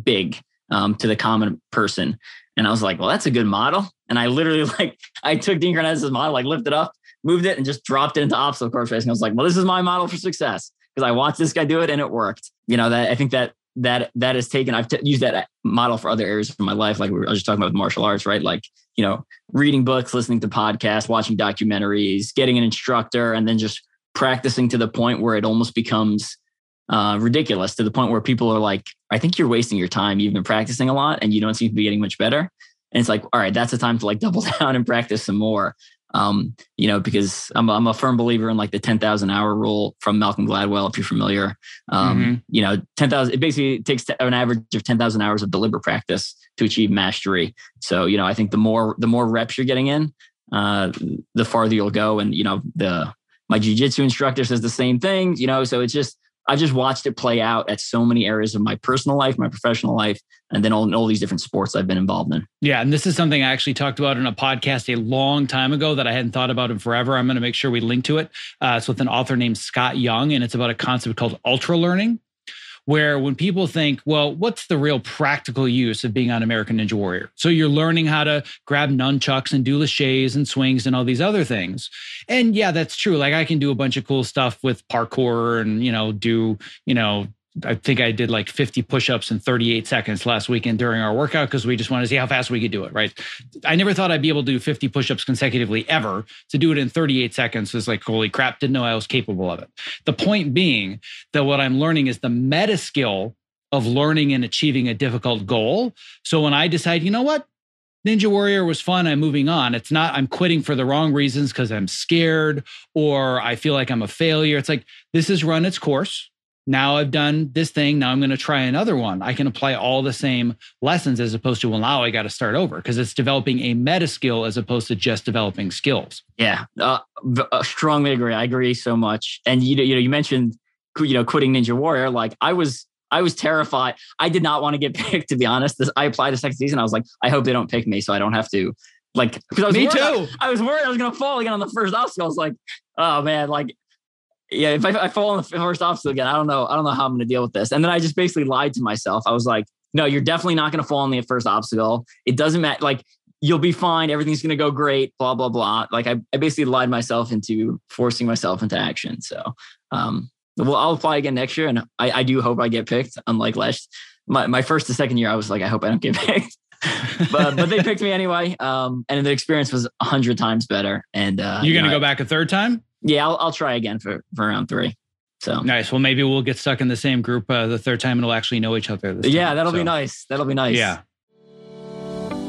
big. um, to the common person. And I was like, well, that's a good model. And I literally like I took Dean Karnazes' model, like lifted up, moved it, and just dropped it into obstacle course racing. I was like, well, this is my model for success because I watched this guy do it and it worked. You know, that I think that that that has taken I've t- used that model for other areas of my life. Like we were, I was just talking about martial arts, right? Like you know, reading books, listening to podcasts, watching documentaries, getting an instructor, and then just practicing to the point where it almost becomes uh, ridiculous to the point where people are like, I think you're wasting your time. You've been practicing a lot and you don't seem to be getting much better. And it's like, all right, that's the time to like double down and practice some more. Um, you know, because I'm, I'm a firm believer in like the 10,000 hour rule from Malcolm Gladwell, if you're familiar. Um, mm-hmm. You know, 10,000, it basically takes an average of 10,000 hours of deliberate practice to achieve mastery. So, you know, I think the more, the more reps you're getting in, uh, the farther you'll go. And, you know, the, my jujitsu instructor says the same thing, you know, so it's just, I just watched it play out at so many areas of my personal life, my professional life, and then all, all these different sports I've been involved in. Yeah. And this is something I actually talked about in a podcast a long time ago that I hadn't thought about in forever. I'm going to make sure we link to it. Uh, it's with an author named Scott Young, and it's about a concept called ultra learning where when people think, well, what's the real practical use of being on American Ninja Warrior? So you're learning how to grab nunchucks and do laches and swings and all these other things. And yeah, that's true. Like I can do a bunch of cool stuff with parkour and, you know, do, you know, I think I did like 50 push-ups in 38 seconds last weekend during our workout because we just wanted to see how fast we could do it. Right. I never thought I'd be able to do 50 push-ups consecutively ever. To do it in 38 seconds was like, holy crap, didn't know I was capable of it. The point being that what I'm learning is the meta skill of learning and achieving a difficult goal. So when I decide, you know what? Ninja Warrior was fun. I'm moving on. It's not, I'm quitting for the wrong reasons because I'm scared or I feel like I'm a failure. It's like this has run its course now I've done this thing. Now I'm going to try another one. I can apply all the same lessons as opposed to, well, now I got to start over because it's developing a meta skill as opposed to just developing skills. Yeah, uh, uh, strongly agree. I agree so much. And you know, you know, you mentioned, you know, quitting Ninja Warrior. Like I was, I was terrified. I did not want to get picked, to be honest. This, I applied to second season. I was like, I hope they don't pick me so I don't have to like, because I was me too. I, I was worried I was going to fall again on the first obstacle. I was like, oh man, like yeah, if I, I fall on the first obstacle again, I don't know. I don't know how I'm going to deal with this. And then I just basically lied to myself. I was like, no, you're definitely not going to fall on the first obstacle. It doesn't matter. Like you'll be fine. Everything's going to go great. Blah blah blah. Like I, I basically lied myself into forcing myself into action. So, um, well, I'll apply again next year, and I, I do hope I get picked. Unlike last, my my first to second year, I was like, I hope I don't get picked. but but they picked me anyway. Um, and the experience was a hundred times better. And uh, you're gonna you know, go back a third time? Yeah, I'll, I'll try again for for round three. So nice. Well, maybe we'll get stuck in the same group uh, the third time and we'll actually know each other. yeah, time, that'll so. be nice. That'll be nice. Yeah.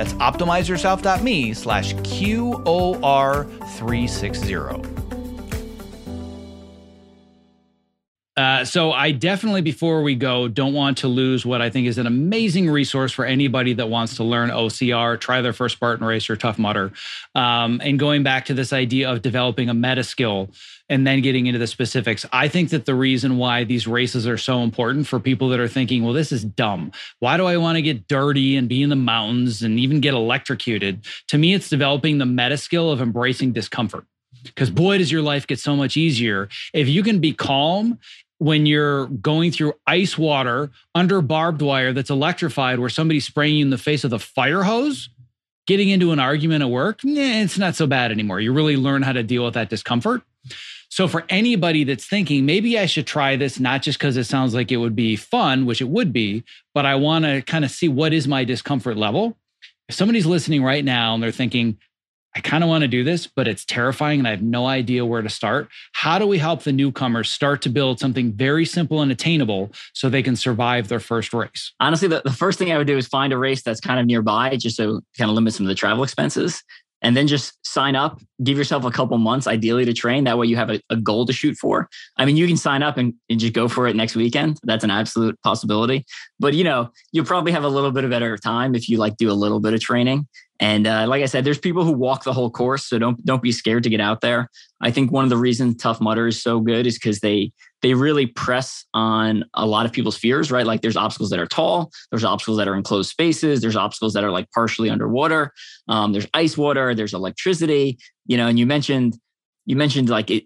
That's optimizeyourself.me slash QOR360. Uh, so I definitely, before we go, don't want to lose what I think is an amazing resource for anybody that wants to learn OCR, try their first Spartan race or Tough Mudder, um, and going back to this idea of developing a meta skill and then getting into the specifics. I think that the reason why these races are so important for people that are thinking, well, this is dumb. Why do I want to get dirty and be in the mountains and even get electrocuted? To me, it's developing the meta skill of embracing discomfort. Because boy, does your life get so much easier if you can be calm when you're going through ice water under barbed wire that's electrified, where somebody's spraying you in the face with a fire hose. Getting into an argument at work, nah, it's not so bad anymore. You really learn how to deal with that discomfort. So, for anybody that's thinking, maybe I should try this, not just because it sounds like it would be fun, which it would be, but I want to kind of see what is my discomfort level. If somebody's listening right now and they're thinking, I kind of want to do this, but it's terrifying and I have no idea where to start. How do we help the newcomers start to build something very simple and attainable so they can survive their first race? Honestly, the, the first thing I would do is find a race that's kind of nearby, just so kind of limit some of the travel expenses. And then just sign up, give yourself a couple months, ideally, to train. That way you have a, a goal to shoot for. I mean, you can sign up and, and just go for it next weekend. That's an absolute possibility. But you know, you'll probably have a little bit of better time if you like do a little bit of training and uh, like I said, there's people who walk the whole course, so don't don't be scared to get out there. I think one of the reasons Tough Mudder is so good is because they they really press on a lot of people's fears, right? Like there's obstacles that are tall, there's obstacles that are in closed spaces, there's obstacles that are like partially underwater, um, there's ice water, there's electricity, you know. And you mentioned you mentioned like it.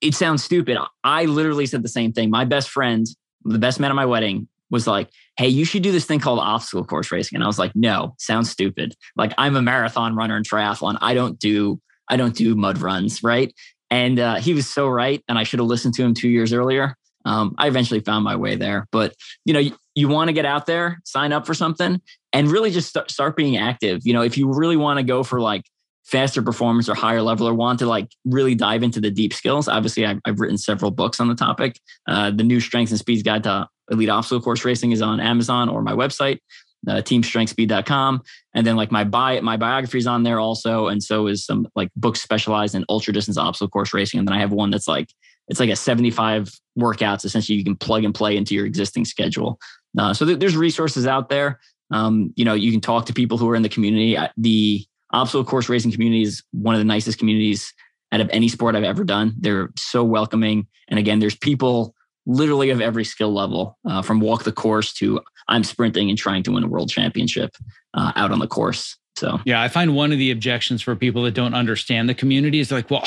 It sounds stupid. I literally said the same thing. My best friend, the best man at my wedding, was like, Hey, you should do this thing called obstacle course racing. And I was like, no, sounds stupid. Like I'm a marathon runner and triathlon. I don't do, I don't do mud runs. Right. And uh, he was so right. And I should have listened to him two years earlier. Um, I eventually found my way there. But, you know, you, you want to get out there, sign up for something and really just start, start being active. You know, if you really want to go for like faster performance or higher level or want to like really dive into the deep skills, obviously I've, I've written several books on the topic. Uh, the new Strengths and Speeds Guide to Elite Obstacle Course Racing is on Amazon or my website, uh, teamstrengthspeed.com. And then like my bio, my biography is on there also. And so is some like books specialized in ultra distance obstacle course racing. And then I have one that's like, it's like a 75 workouts. Essentially, you can plug and play into your existing schedule. Uh, so th- there's resources out there. Um, you know, you can talk to people who are in the community. The obstacle course racing community is one of the nicest communities out of any sport I've ever done. They're so welcoming. And again, there's people literally of every skill level, uh, from walk the course to I'm sprinting and trying to win a world championship uh, out on the course. So yeah, I find one of the objections for people that don't understand the community is like, well,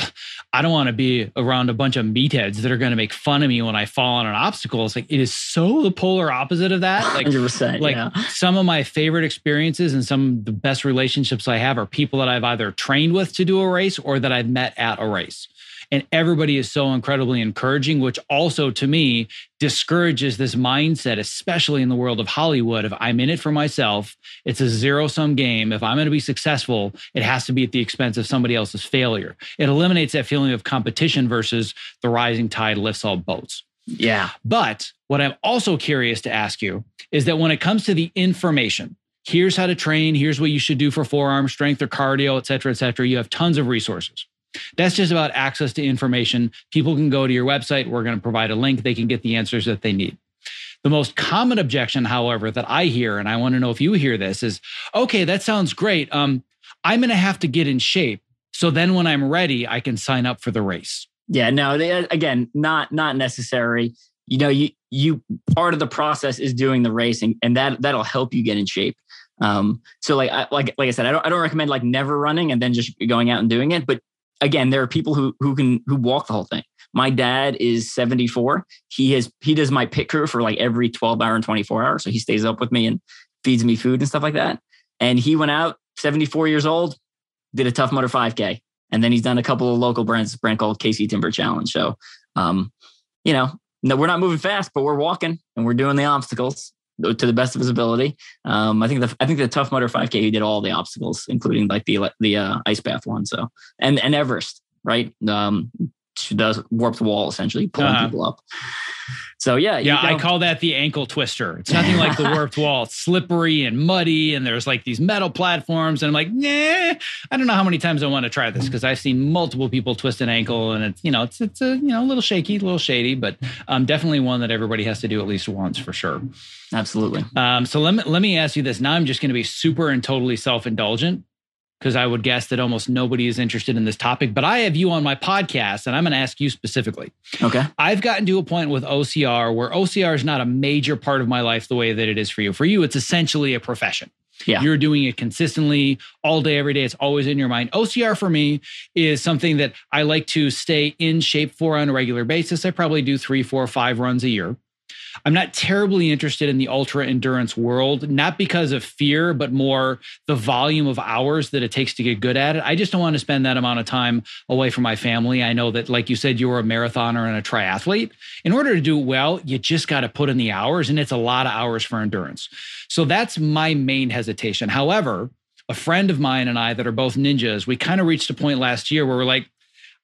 I don't want to be around a bunch of meatheads that are going to make fun of me when I fall on an obstacle. It's like it is so the polar opposite of that. Like, 100%, like yeah. some of my favorite experiences and some of the best relationships I have are people that I've either trained with to do a race or that I've met at a race. And everybody is so incredibly encouraging, which also to me discourages this mindset, especially in the world of Hollywood. If I'm in it for myself, it's a zero sum game. If I'm going to be successful, it has to be at the expense of somebody else's failure. It eliminates that feeling of competition versus the rising tide lifts all boats. Yeah. But what I'm also curious to ask you is that when it comes to the information, here's how to train, here's what you should do for forearm strength or cardio, et cetera, et cetera. You have tons of resources. That's just about access to information. People can go to your website. We're going to provide a link. They can get the answers that they need. The most common objection, however, that I hear, and I want to know if you hear this, is okay, that sounds great. Um, I'm going to have to get in shape. So then when I'm ready, I can sign up for the race. Yeah, no, they, again, not not necessary. You know, you you part of the process is doing the racing, and that that'll help you get in shape. Um, so like I, like like I said, I don't I don't recommend like never running and then just going out and doing it, but again, there are people who who can who walk the whole thing. My dad is 74. He has he does my pit crew for like every 12 hour and 24 hours. So he stays up with me and feeds me food and stuff like that. And he went out 74 years old, did a Tough Mudder 5K. And then he's done a couple of local brands, a brand called KC Timber Challenge. So um, you know, no, we're not moving fast, but we're walking and we're doing the obstacles to the best of his ability. Um, I think the I think the Tough Mudder 5K he did all the obstacles, including like the the uh, ice bath one. So and and Everest, right? Um, she does warped wall essentially pulling uh-huh. people up. So yeah, yeah, I call that the ankle twister. It's nothing like the warped wall. It's slippery and muddy, and there's like these metal platforms, and I'm like, nah, I don't know how many times I want to try this because I've seen multiple people twist an ankle, and it's you know it's it's a you know a little shaky, a little shady, but um, definitely one that everybody has to do at least once for sure. Absolutely. Um, so let me let me ask you this. Now I'm just going to be super and totally self indulgent because I would guess that almost nobody is interested in this topic. But I have you on my podcast, and I'm going to ask you specifically. Okay. I've gotten to a point with OCR where OCR is not a major part of my life the way that it is for you. For you, it's essentially a profession. Yeah. You're doing it consistently all day, every day. It's always in your mind. OCR for me is something that I like to stay in shape for on a regular basis. I probably do three, four, five runs a year. I'm not terribly interested in the ultra endurance world, not because of fear, but more the volume of hours that it takes to get good at it. I just don't want to spend that amount of time away from my family. I know that, like you said, you're a marathoner and a triathlete. In order to do well, you just got to put in the hours, and it's a lot of hours for endurance. So that's my main hesitation. However, a friend of mine and I that are both ninjas, we kind of reached a point last year where we're like,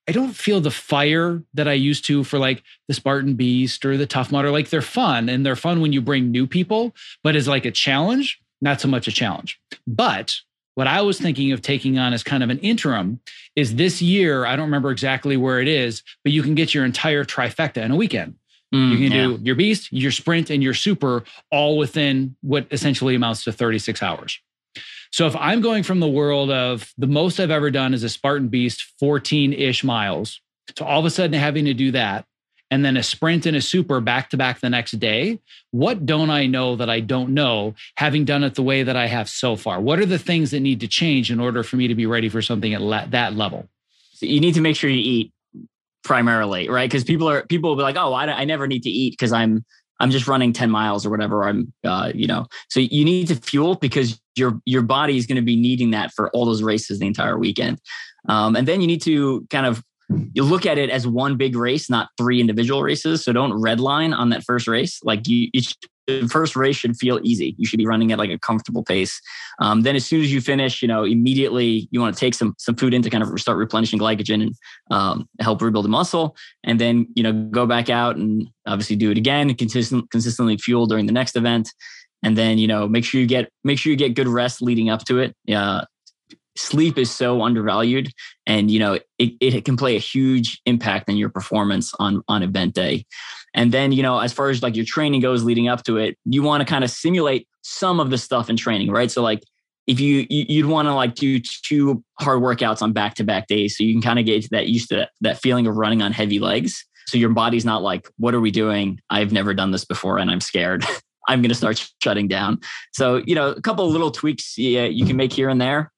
I don't feel the fire that I used to for like the Spartan Beast or the Tough Mudder. Like they're fun and they're fun when you bring new people, but as like a challenge, not so much a challenge. But what I was thinking of taking on as kind of an interim is this year, I don't remember exactly where it is, but you can get your entire trifecta in a weekend. Mm, you can yeah. do your beast, your sprint, and your super all within what essentially amounts to 36 hours. So if I'm going from the world of the most I've ever done is a Spartan Beast, 14 ish miles, to all of a sudden having to do that, and then a sprint and a super back to back the next day, what don't I know that I don't know, having done it the way that I have so far? What are the things that need to change in order for me to be ready for something at le- that level? So you need to make sure you eat primarily, right? Because people are people will be like, oh, I, I never need to eat because I'm I'm just running 10 miles or whatever. I'm, uh, you know, so you need to fuel because your your body is going to be needing that for all those races the entire weekend. Um, and then you need to kind of you look at it as one big race, not three individual races. So don't redline on that first race. Like you, the first race should feel easy. You should be running at like a comfortable pace. Um, then as soon as you finish, you know, immediately you want to take some some food in to kind of start replenishing glycogen and um, help rebuild the muscle. And then you know go back out and obviously do it again, consistent consistently fuel during the next event. And then you know make sure you get make sure you get good rest leading up to it. Uh, sleep is so undervalued and you know it, it can play a huge impact on your performance on on event day and then, you know, as far as like your training goes leading up to it, you want to kind of simulate some of the stuff in training, right? So like if you, you would want to like do two hard workouts on back to back days, so you can kind of get that used to that, that feeling of running on heavy legs. So your body's not like, what are we doing? I've never done this before and I'm scared. I'm going to start shutting down. So, you know, a couple little tweaks yeah, you can make here and there.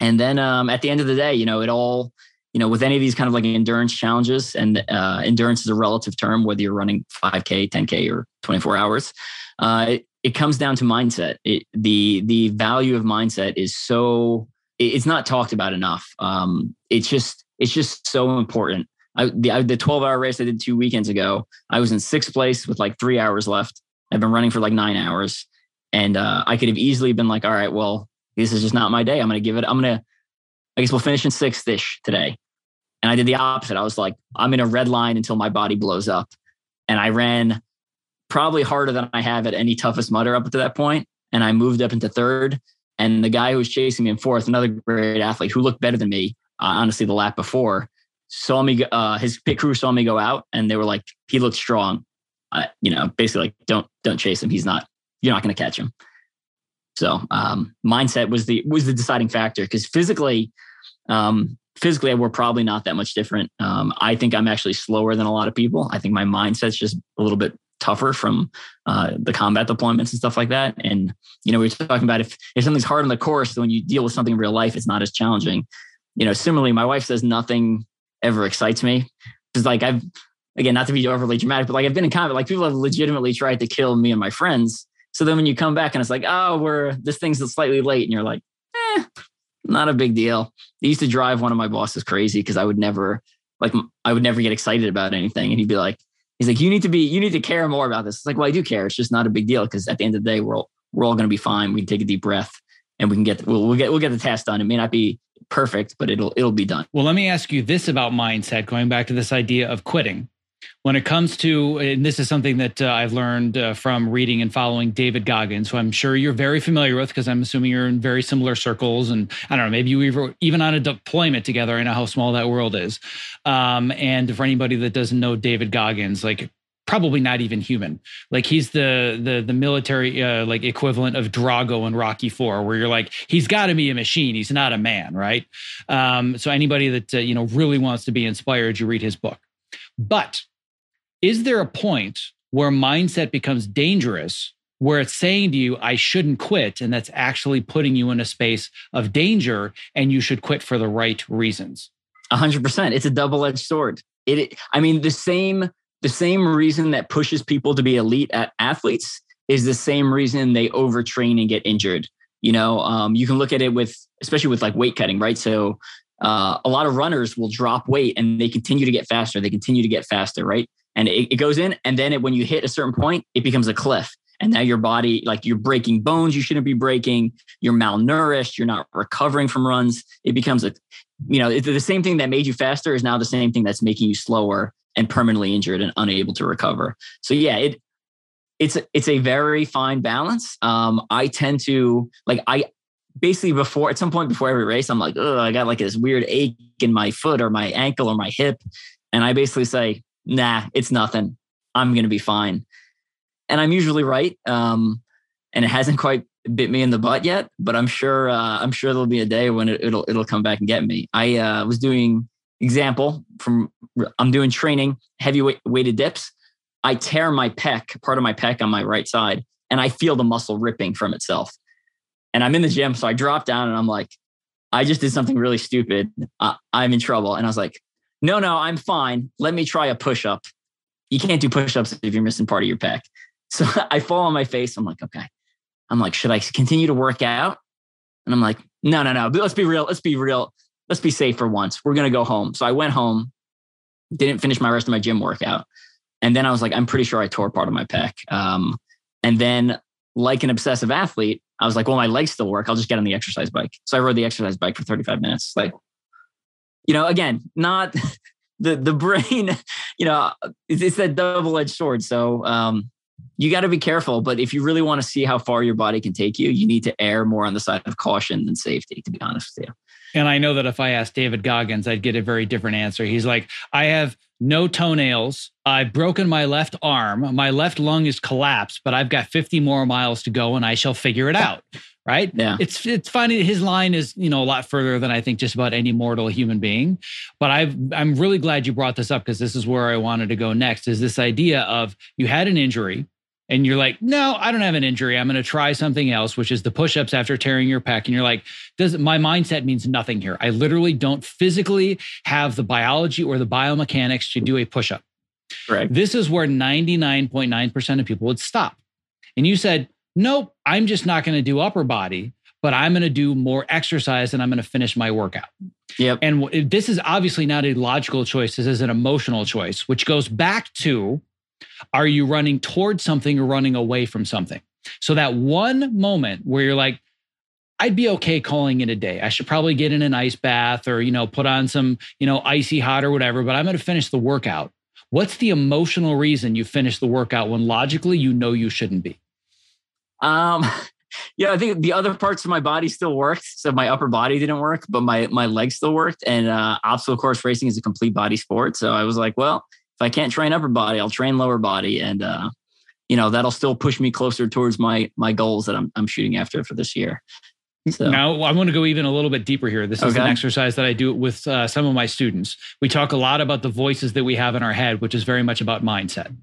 And then um, at the end of the day, you know, it all you know, with any of these kind of like endurance challenges, and uh, endurance is a relative term, whether you're running 5K, 10K, or 24 hours, uh, it, it, comes down to mindset. It, the the value of mindset is so it's not talked about enough. Um, it's just it's just so important. I, the, the 12 hour race I did two weekends ago, I was in sixth place with like three hours left. I've been running for like nine hours, and uh, I could have easily been like, all right, well, this is just not my day. I'm going to give it. I'm going to I guess we'll finish in sixth ish today. And I did the opposite. I was like, I'm in a red line until my body blows up. And I ran probably harder than I have at any toughest Mudder up to that point. And I moved up into third. And the guy who was chasing me in fourth, another great athlete who looked better than me, uh, honestly, the lap before, saw me, uh, his pit crew saw me go out and they were like, he looked strong. Uh, you know, basically like, don't, don't chase him. He's not, you're not going to catch him. So um, mindset was the, was the deciding factor because physically, um, physically, we're probably not that much different. Um, I think I'm actually slower than a lot of people. I think my mindset's just a little bit tougher from uh, the combat deployments and stuff like that. And you know, we are talking about if if something's hard on the course, when you deal with something in real life, it's not as challenging. You know, similarly, my wife says nothing ever excites me. Because like I've again, not to be overly dramatic, but like I've been in combat, like people have legitimately tried to kill me and my friends. So then when you come back and it's like, oh, we're this thing's slightly late, and you're like, eh, not a big deal. They used to drive one of my bosses crazy because I would never like I would never get excited about anything, and he'd be like, he's like, you need to be, you need to care more about this. It's like, well, I do care. It's just not a big deal because at the end of the day, we're all, we're all going to be fine. We can take a deep breath and we can get we'll, we'll get we'll get the task done. It may not be perfect, but it'll it'll be done. Well, let me ask you this about mindset. Going back to this idea of quitting. When it comes to, and this is something that uh, I've learned uh, from reading and following David Goggins, who I'm sure you're very familiar with because I'm assuming you're in very similar circles. And I don't know, maybe you were even on a deployment together. I know how small that world is. Um, and for anybody that doesn't know David Goggins, like probably not even human. Like he's the the the military uh, like equivalent of Drago in Rocky Four, where you're like he's got to be a machine. He's not a man, right? Um, so anybody that uh, you know really wants to be inspired, you read his book. But is there a point where mindset becomes dangerous? Where it's saying to you, I shouldn't quit. And that's actually putting you in a space of danger and you should quit for the right reasons. Hundred percent. It's a double edged sword. It, I mean, the same the same reason that pushes people to be elite at athletes is the same reason they overtrain and get injured. You know, um, you can look at it with, especially with like weight cutting, right? So uh, a lot of runners will drop weight and they continue to get faster. They continue to get faster, right? And it, it goes in, and then it, when you hit a certain point, it becomes a cliff. And now your body, like you're breaking bones you shouldn't be breaking. You're malnourished. You're not recovering from runs. It becomes a, you know, the same thing that made you faster is now the same thing that's making you slower and permanently injured and unable to recover. So yeah, it it's it's a very fine balance. Um, I tend to like I basically before at some point before every race, I'm like, oh, I got like this weird ache in my foot or my ankle or my hip, and I basically say, nah, it's nothing. I'm gonna be fine, and I'm usually right. Um, and it hasn't quite bit me in the butt yet, but I'm sure uh, I'm sure there'll be a day when it, will it'll come back and get me. I uh, was doing example from I'm doing training heavyweight weighted dips. I tear my pec, part of my pec on my right side, and I feel the muscle ripping from itself. And I'm in the gym, so I drop down and I'm like, I just did something really stupid. Uh, I'm in trouble. And I was like, no, no, I'm fine. Let me try a push up. You can't do push ups if you're missing part of your pec. So I fall on my face. I'm like, okay. I'm like, should I continue to work out? And I'm like, no, no, no. Let's be real. Let's be real let's be safe for once. We're going to go home. So I went home, didn't finish my rest of my gym workout. And then I was like, I'm pretty sure I tore part of my pec. Um, and then, like an obsessive athlete, I was like, well, my legs still work. I'll just get on the exercise bike. So I rode the exercise bike for 35 minutes. Like, you know, again, not the the brain, you know, it's, it's that double edged sword. So um, you got to be careful. But if you really want to see how far your body can take you, you need to err more on the side of caution than safety, to be honest with you. And I know that if I asked David Goggins, I'd get a very different answer. He's like, I have no toenails. I've broken my left arm. My left lung is collapsed, but I've got 50 more miles to go and I shall figure it out. Right. Yeah. It's it's funny. His line is, you know, a lot further than I think just about any mortal human being. But I've I'm really glad you brought this up because this is where I wanted to go next is this idea of you had an injury and you're like, no, I don't have an injury. I'm going to try something else, which is the push-ups after tearing your pec. And you're like, does my mindset means nothing here? I literally don't physically have the biology or the biomechanics to do a push-up. Right. This is where 99.9% of people would stop. And you said, nope, I'm just not going to do upper body, but I'm going to do more exercise and I'm going to finish my workout. Yep. And this is obviously not a logical choice. This is an emotional choice, which goes back to are you running towards something or running away from something? So that one moment where you're like, I'd be okay calling it a day. I should probably get in an ice bath or, you know, put on some, you know, icy hot or whatever, but I'm going to finish the workout. What's the emotional reason you finish the workout when logically you know you shouldn't be? Um, yeah, I think the other parts of my body still worked. So my upper body didn't work, but my my legs still worked. And uh, obstacle course racing is a complete body sport. So I was like, well, if I can't train upper body, I'll train lower body, and uh, you know that'll still push me closer towards my my goals that I'm I'm shooting after for this year. So. Now I want to go even a little bit deeper here. This is okay. an exercise that I do with uh, some of my students. We talk a lot about the voices that we have in our head, which is very much about mindset.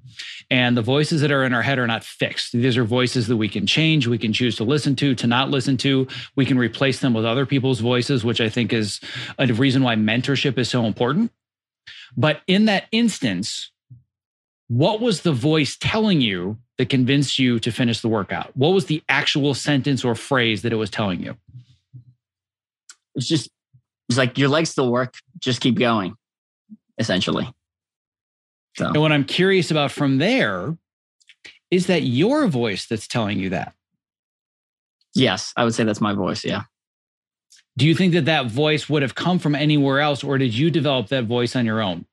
And the voices that are in our head are not fixed. These are voices that we can change, we can choose to listen to, to not listen to. We can replace them with other people's voices, which I think is a reason why mentorship is so important. But in that instance, what was the voice telling you that convinced you to finish the workout? What was the actual sentence or phrase that it was telling you? It's just, it's like your legs still work. Just keep going, essentially. So. And what I'm curious about from there is that your voice that's telling you that? Yes, I would say that's my voice. Yeah. Do you think that that voice would have come from anywhere else, or did you develop that voice on your own?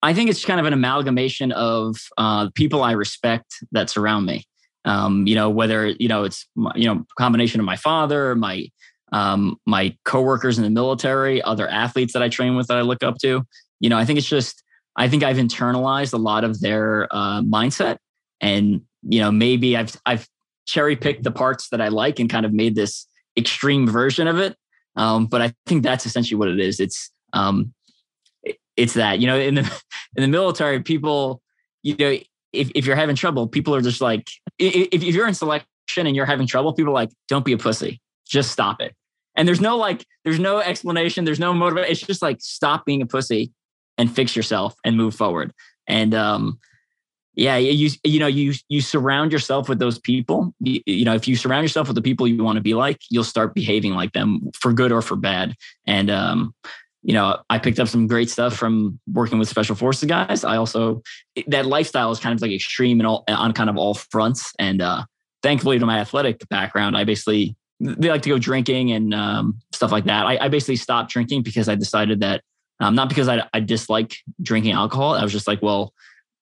I think it's kind of an amalgamation of uh, people I respect that surround me. Um, you know, whether you know it's you know combination of my father, my um, my coworkers in the military, other athletes that I train with that I look up to. You know, I think it's just I think I've internalized a lot of their uh, mindset, and you know maybe I've I've cherry picked the parts that I like and kind of made this extreme version of it. Um, but I think that's essentially what it is. It's um, it's that you know in the in the military, people you know if if you're having trouble, people are just like if if you're in selection and you're having trouble, people are like don't be a pussy, just stop it. And there's no like there's no explanation, there's no motivation. It's just like stop being a pussy and fix yourself and move forward. And um, yeah you you know you you surround yourself with those people. You, you, know if you surround yourself with the people you want to be like you'll start behaving like them for good or for bad. And um you know i picked up some great stuff from working with special forces guys. I also that lifestyle is kind of like extreme and all on kind of all fronts. And uh thankfully to my athletic background i basically they like to go drinking and um, stuff like that. I, I basically stopped drinking because i decided that um, not because I, I dislike drinking alcohol. I was just like well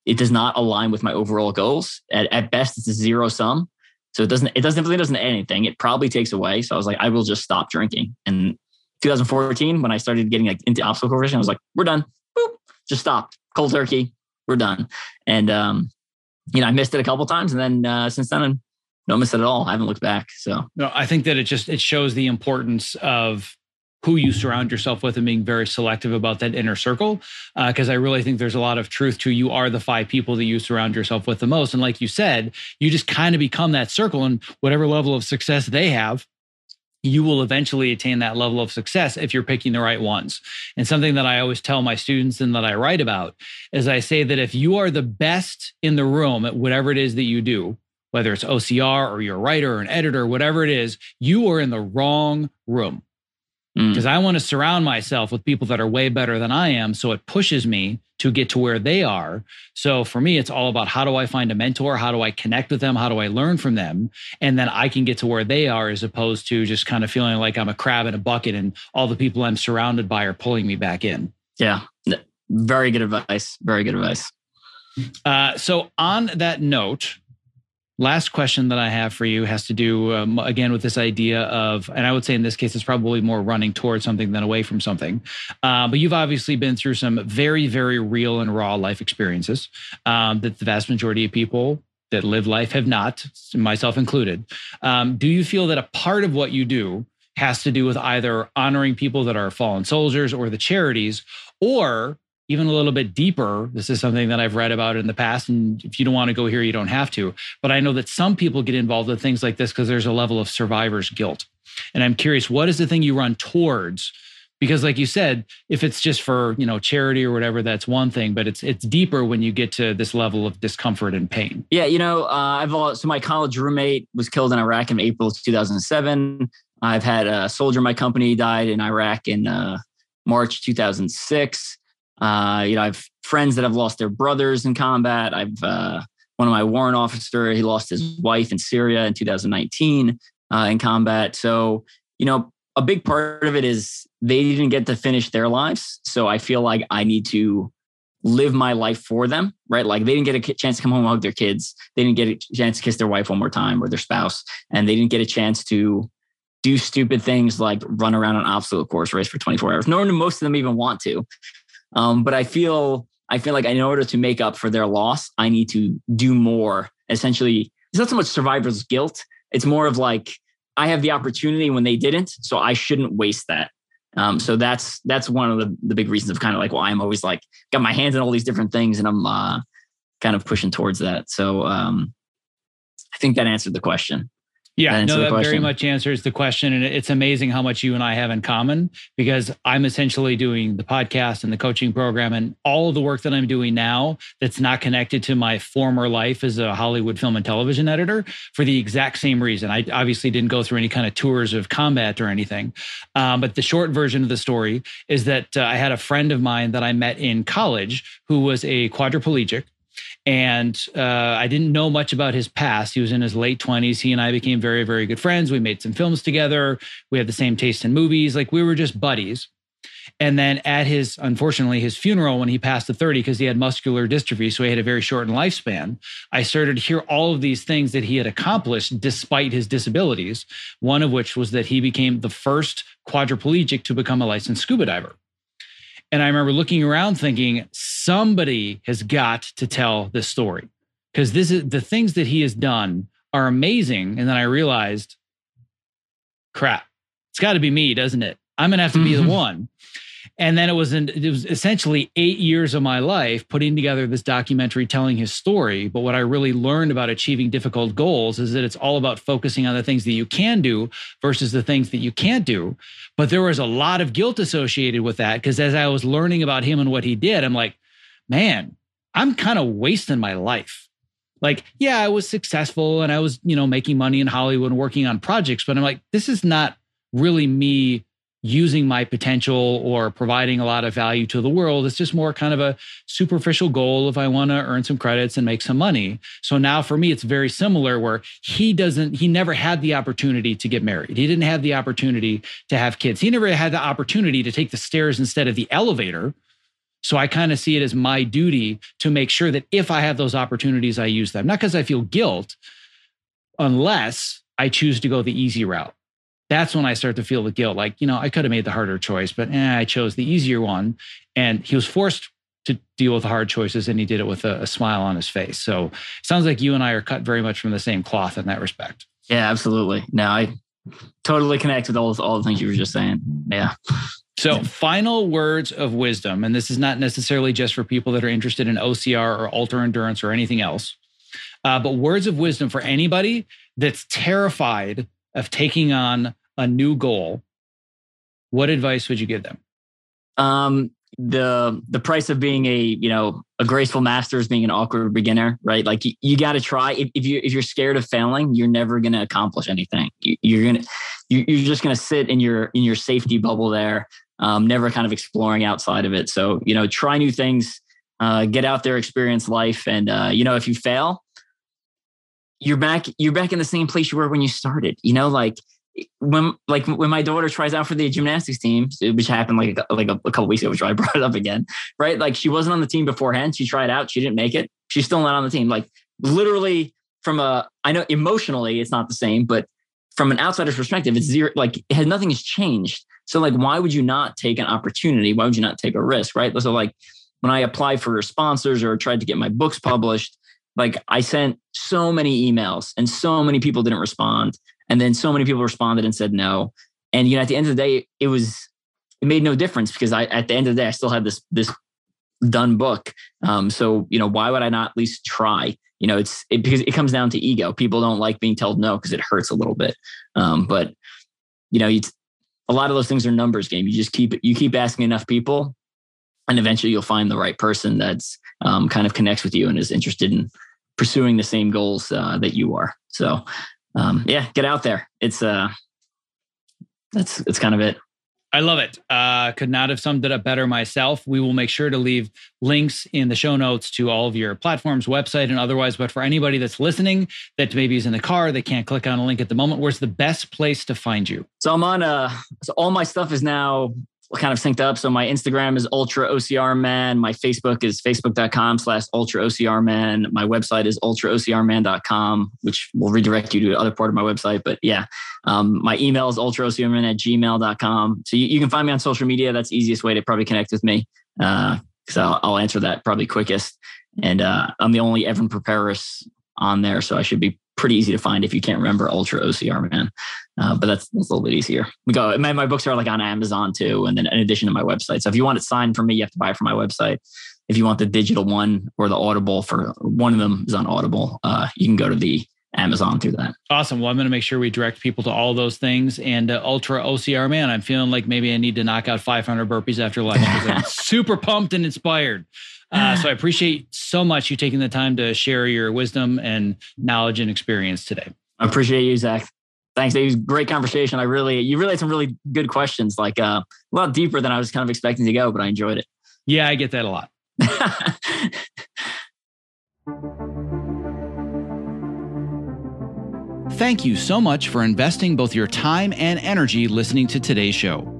it does not align with my overall goals. At, at best, it's a zero sum. So it doesn't, it doesn't, really doesn't add anything. It probably takes away. So I was like, I will just stop drinking. And 2014, when I started getting like into obstacle course, I was like, we're done. Boop, just stopped. Cold turkey. We're done. And, um, you know, I missed it a couple times. And then uh, since then, I don't miss it at all. I haven't looked back. So no, I think that it just, it shows the importance of who you surround yourself with and being very selective about that inner circle. Because uh, I really think there's a lot of truth to you are the five people that you surround yourself with the most. And like you said, you just kind of become that circle and whatever level of success they have. You will eventually attain that level of success if you're picking the right ones. And something that I always tell my students and that I write about is I say that if you are the best in the room at whatever it is that you do, whether it's OCR or you're a writer or an editor, whatever it is, you are in the wrong room because mm. I want to surround myself with people that are way better than I am. So it pushes me to get to where they are. So for me, it's all about how do I find a mentor? How do I connect with them? How do I learn from them? And then I can get to where they are as opposed to just kind of feeling like I'm a crab in a bucket and all the people I'm surrounded by are pulling me back in. Yeah. Very good advice. Very good advice. Uh, so on that note, last question that I have for you has to do um, again with this idea of, and I would say in this case, it's probably more running towards something than away from something. Uh, but you've obviously been through some very, very real and raw life experiences um, that the vast majority of people that live life have not, myself included. Um, do you feel that a part of what you do has to do with either honoring people that are fallen soldiers or the charities, or even a little bit deeper, this is something that I've read about in the past. And if you don't want to go here, you don't have to. But I know that some people get involved with things like this because there's a level of survivor's guilt. And I'm curious, what is the thing you run towards? Because, like you said, if it's just for you know charity or whatever, that's one thing. But it's it's deeper when you get to this level of discomfort and pain. Yeah, you know, uh, I've all, so my college roommate was killed in Iraq in April 2007. I've had a soldier in my company died in Iraq in uh, March 2006. Uh, you know, I've friends that have lost their brothers in combat. I've uh, one of my warrant officer, he lost his wife in Syria in 2019 uh, in combat. So, you know, a big part of it is they didn't get to finish their lives. So I feel like I need to live my life for them, right? Like they didn't get a chance to come home and hug their kids. They didn't get a chance to kiss their wife one more time or their spouse. And they didn't get a chance to do stupid things like run around an obstacle course race for 24 hours. Nor do most of them even want to. Um, but I feel I feel like in order to make up for their loss, I need to do more. Essentially, it's not so much survivor's guilt. It's more of like I have the opportunity when they didn't, so I shouldn't waste that. Um, so that's that's one of the, the big reasons of kind of like why I'm always like got my hands in all these different things and I'm uh, kind of pushing towards that. So um, I think that answered the question. Yeah, no, that very much answers the question. And it's amazing how much you and I have in common because I'm essentially doing the podcast and the coaching program and all of the work that I'm doing now that's not connected to my former life as a Hollywood film and television editor for the exact same reason. I obviously didn't go through any kind of tours of combat or anything. Um, but the short version of the story is that uh, I had a friend of mine that I met in college who was a quadriplegic and uh, I didn't know much about his past. He was in his late 20s. He and I became very, very good friends. We made some films together. We had the same taste in movies. Like we were just buddies. And then at his, unfortunately, his funeral when he passed to 30, because he had muscular dystrophy, so he had a very shortened lifespan, I started to hear all of these things that he had accomplished despite his disabilities. One of which was that he became the first quadriplegic to become a licensed scuba diver. And I remember looking around thinking, somebody has got to tell this story because this is the things that he has done are amazing. And then I realized, crap, it's got to be me, doesn't it? I'm going to have to be mm-hmm. the one. And then it was in, it was essentially eight years of my life putting together this documentary telling his story. But what I really learned about achieving difficult goals is that it's all about focusing on the things that you can do versus the things that you can't do. But there was a lot of guilt associated with that because as I was learning about him and what he did, I'm like, man, I'm kind of wasting my life. Like, yeah, I was successful and I was, you know, making money in Hollywood working on projects, but I'm like, this is not really me using my potential or providing a lot of value to the world. It's just more kind of a superficial goal if I want to earn some credits and make some money. So now for me, it's very similar where he doesn't, he never had the opportunity to get married. He didn't have the opportunity to have kids. He never had the opportunity to take the stairs instead of the elevator. So I kind of see it as my duty to make sure that if I have those opportunities, I use them. Not because I feel guilt, unless I choose to go the easy route that's when I start to feel the guilt. Like, you know, I could have made the harder choice, but eh, I chose the easier one. And he was forced to deal with the hard choices and he did it with a, a, smile on his face. So it sounds like you and I are cut very much from the same cloth in that respect. Yeah, absolutely. No, I totally connect with all, all the things you were just saying. Yeah. So, final words of wisdom, and this is not necessarily just for people that are interested in OCR or ultra endurance or anything else, uh, but words of wisdom for anybody that's terrified of taking on a new goal, what advice would you give them? Um, the the price of being a you know a graceful master is being an awkward beginner, right? Like you, you got to try. If, if you if you're scared of failing, you're never going to accomplish anything. You, are gonna you, you're just going to sit in your in your safety bubble there, um, never kind of exploring outside of it. So you know, try new things, uh, get out there, experience life, and uh, you know, if you fail, you're back you're back in the same place you were when you started. You know, like when like when my daughter tries out for the gymnastics team, which happened like like a, a couple weeks ago, which I brought it up again, right? Like she wasn't on the team beforehand. She tried out, she didn't make it. She's still not on the team. Like literally from a, I know emotionally it's not the same, but from an outsider's perspective, it's zero. Like it has nothing has changed. So like, why would you not take an opportunity? Why would you not take a risk, right? So like when I applied for sponsors or tried to get my books published, like I sent so many emails and so many people didn't respond. And then so many people responded and said no. And you know, at the end of the day, it was it made no difference because I at the end of the day I still had this this done book. Um, so you know, why would I not at least try? You know, it's it, because it comes down to ego. People don't like being told no because it hurts a little bit. Um, but you know, it's a lot of those things are numbers game. You just keep you keep asking enough people, and eventually you'll find the right person that's um, kind of connects with you and is interested in pursuing the same goals uh, that you are. So um, yeah, get out there. It's uh, that's that's kind of it. I love it. Uh, could not have summed it up better myself. We will make sure to leave links in the show notes to all of your platforms, website, and otherwise. But for anybody that's listening that maybe is in the car, they can't click on a link at the moment. Where's the best place to find you? So I'm on. Uh, so all my stuff is now kind of synced up. So my Instagram is Ultra OCR Man. My Facebook is facebook.com slash Ultra OCR Man. My website is ultraocrman.com, which will redirect you to the other part of my website. But yeah, um, my email is ultraocrman at gmail.com. So you, you, can find me on social media. That's easiest way to probably connect with me. Uh, so I'll, I'll, answer that probably quickest. And uh, I'm the only Evan Perperis on there. So I should be pretty easy to find if you can't remember Ultra OCR Man. Uh, but that's, that's a little bit easier. We go. My, my books are like on Amazon too, and then in addition to my website. So if you want it signed from me, you have to buy it from my website. If you want the digital one or the Audible for one of them is on Audible, uh, you can go to the Amazon through that. Awesome. Well, I'm going to make sure we direct people to all those things. And uh, Ultra OCR Man, I'm feeling like maybe I need to knock out 500 burpees after lunch I'm super pumped and inspired. Uh, so I appreciate so much you taking the time to share your wisdom and knowledge and experience today. I appreciate you, Zach. Thanks. It was great conversation. I really, you really had some really good questions, like uh, a lot deeper than I was kind of expecting to go, but I enjoyed it. Yeah, I get that a lot. Thank you so much for investing both your time and energy listening to today's show.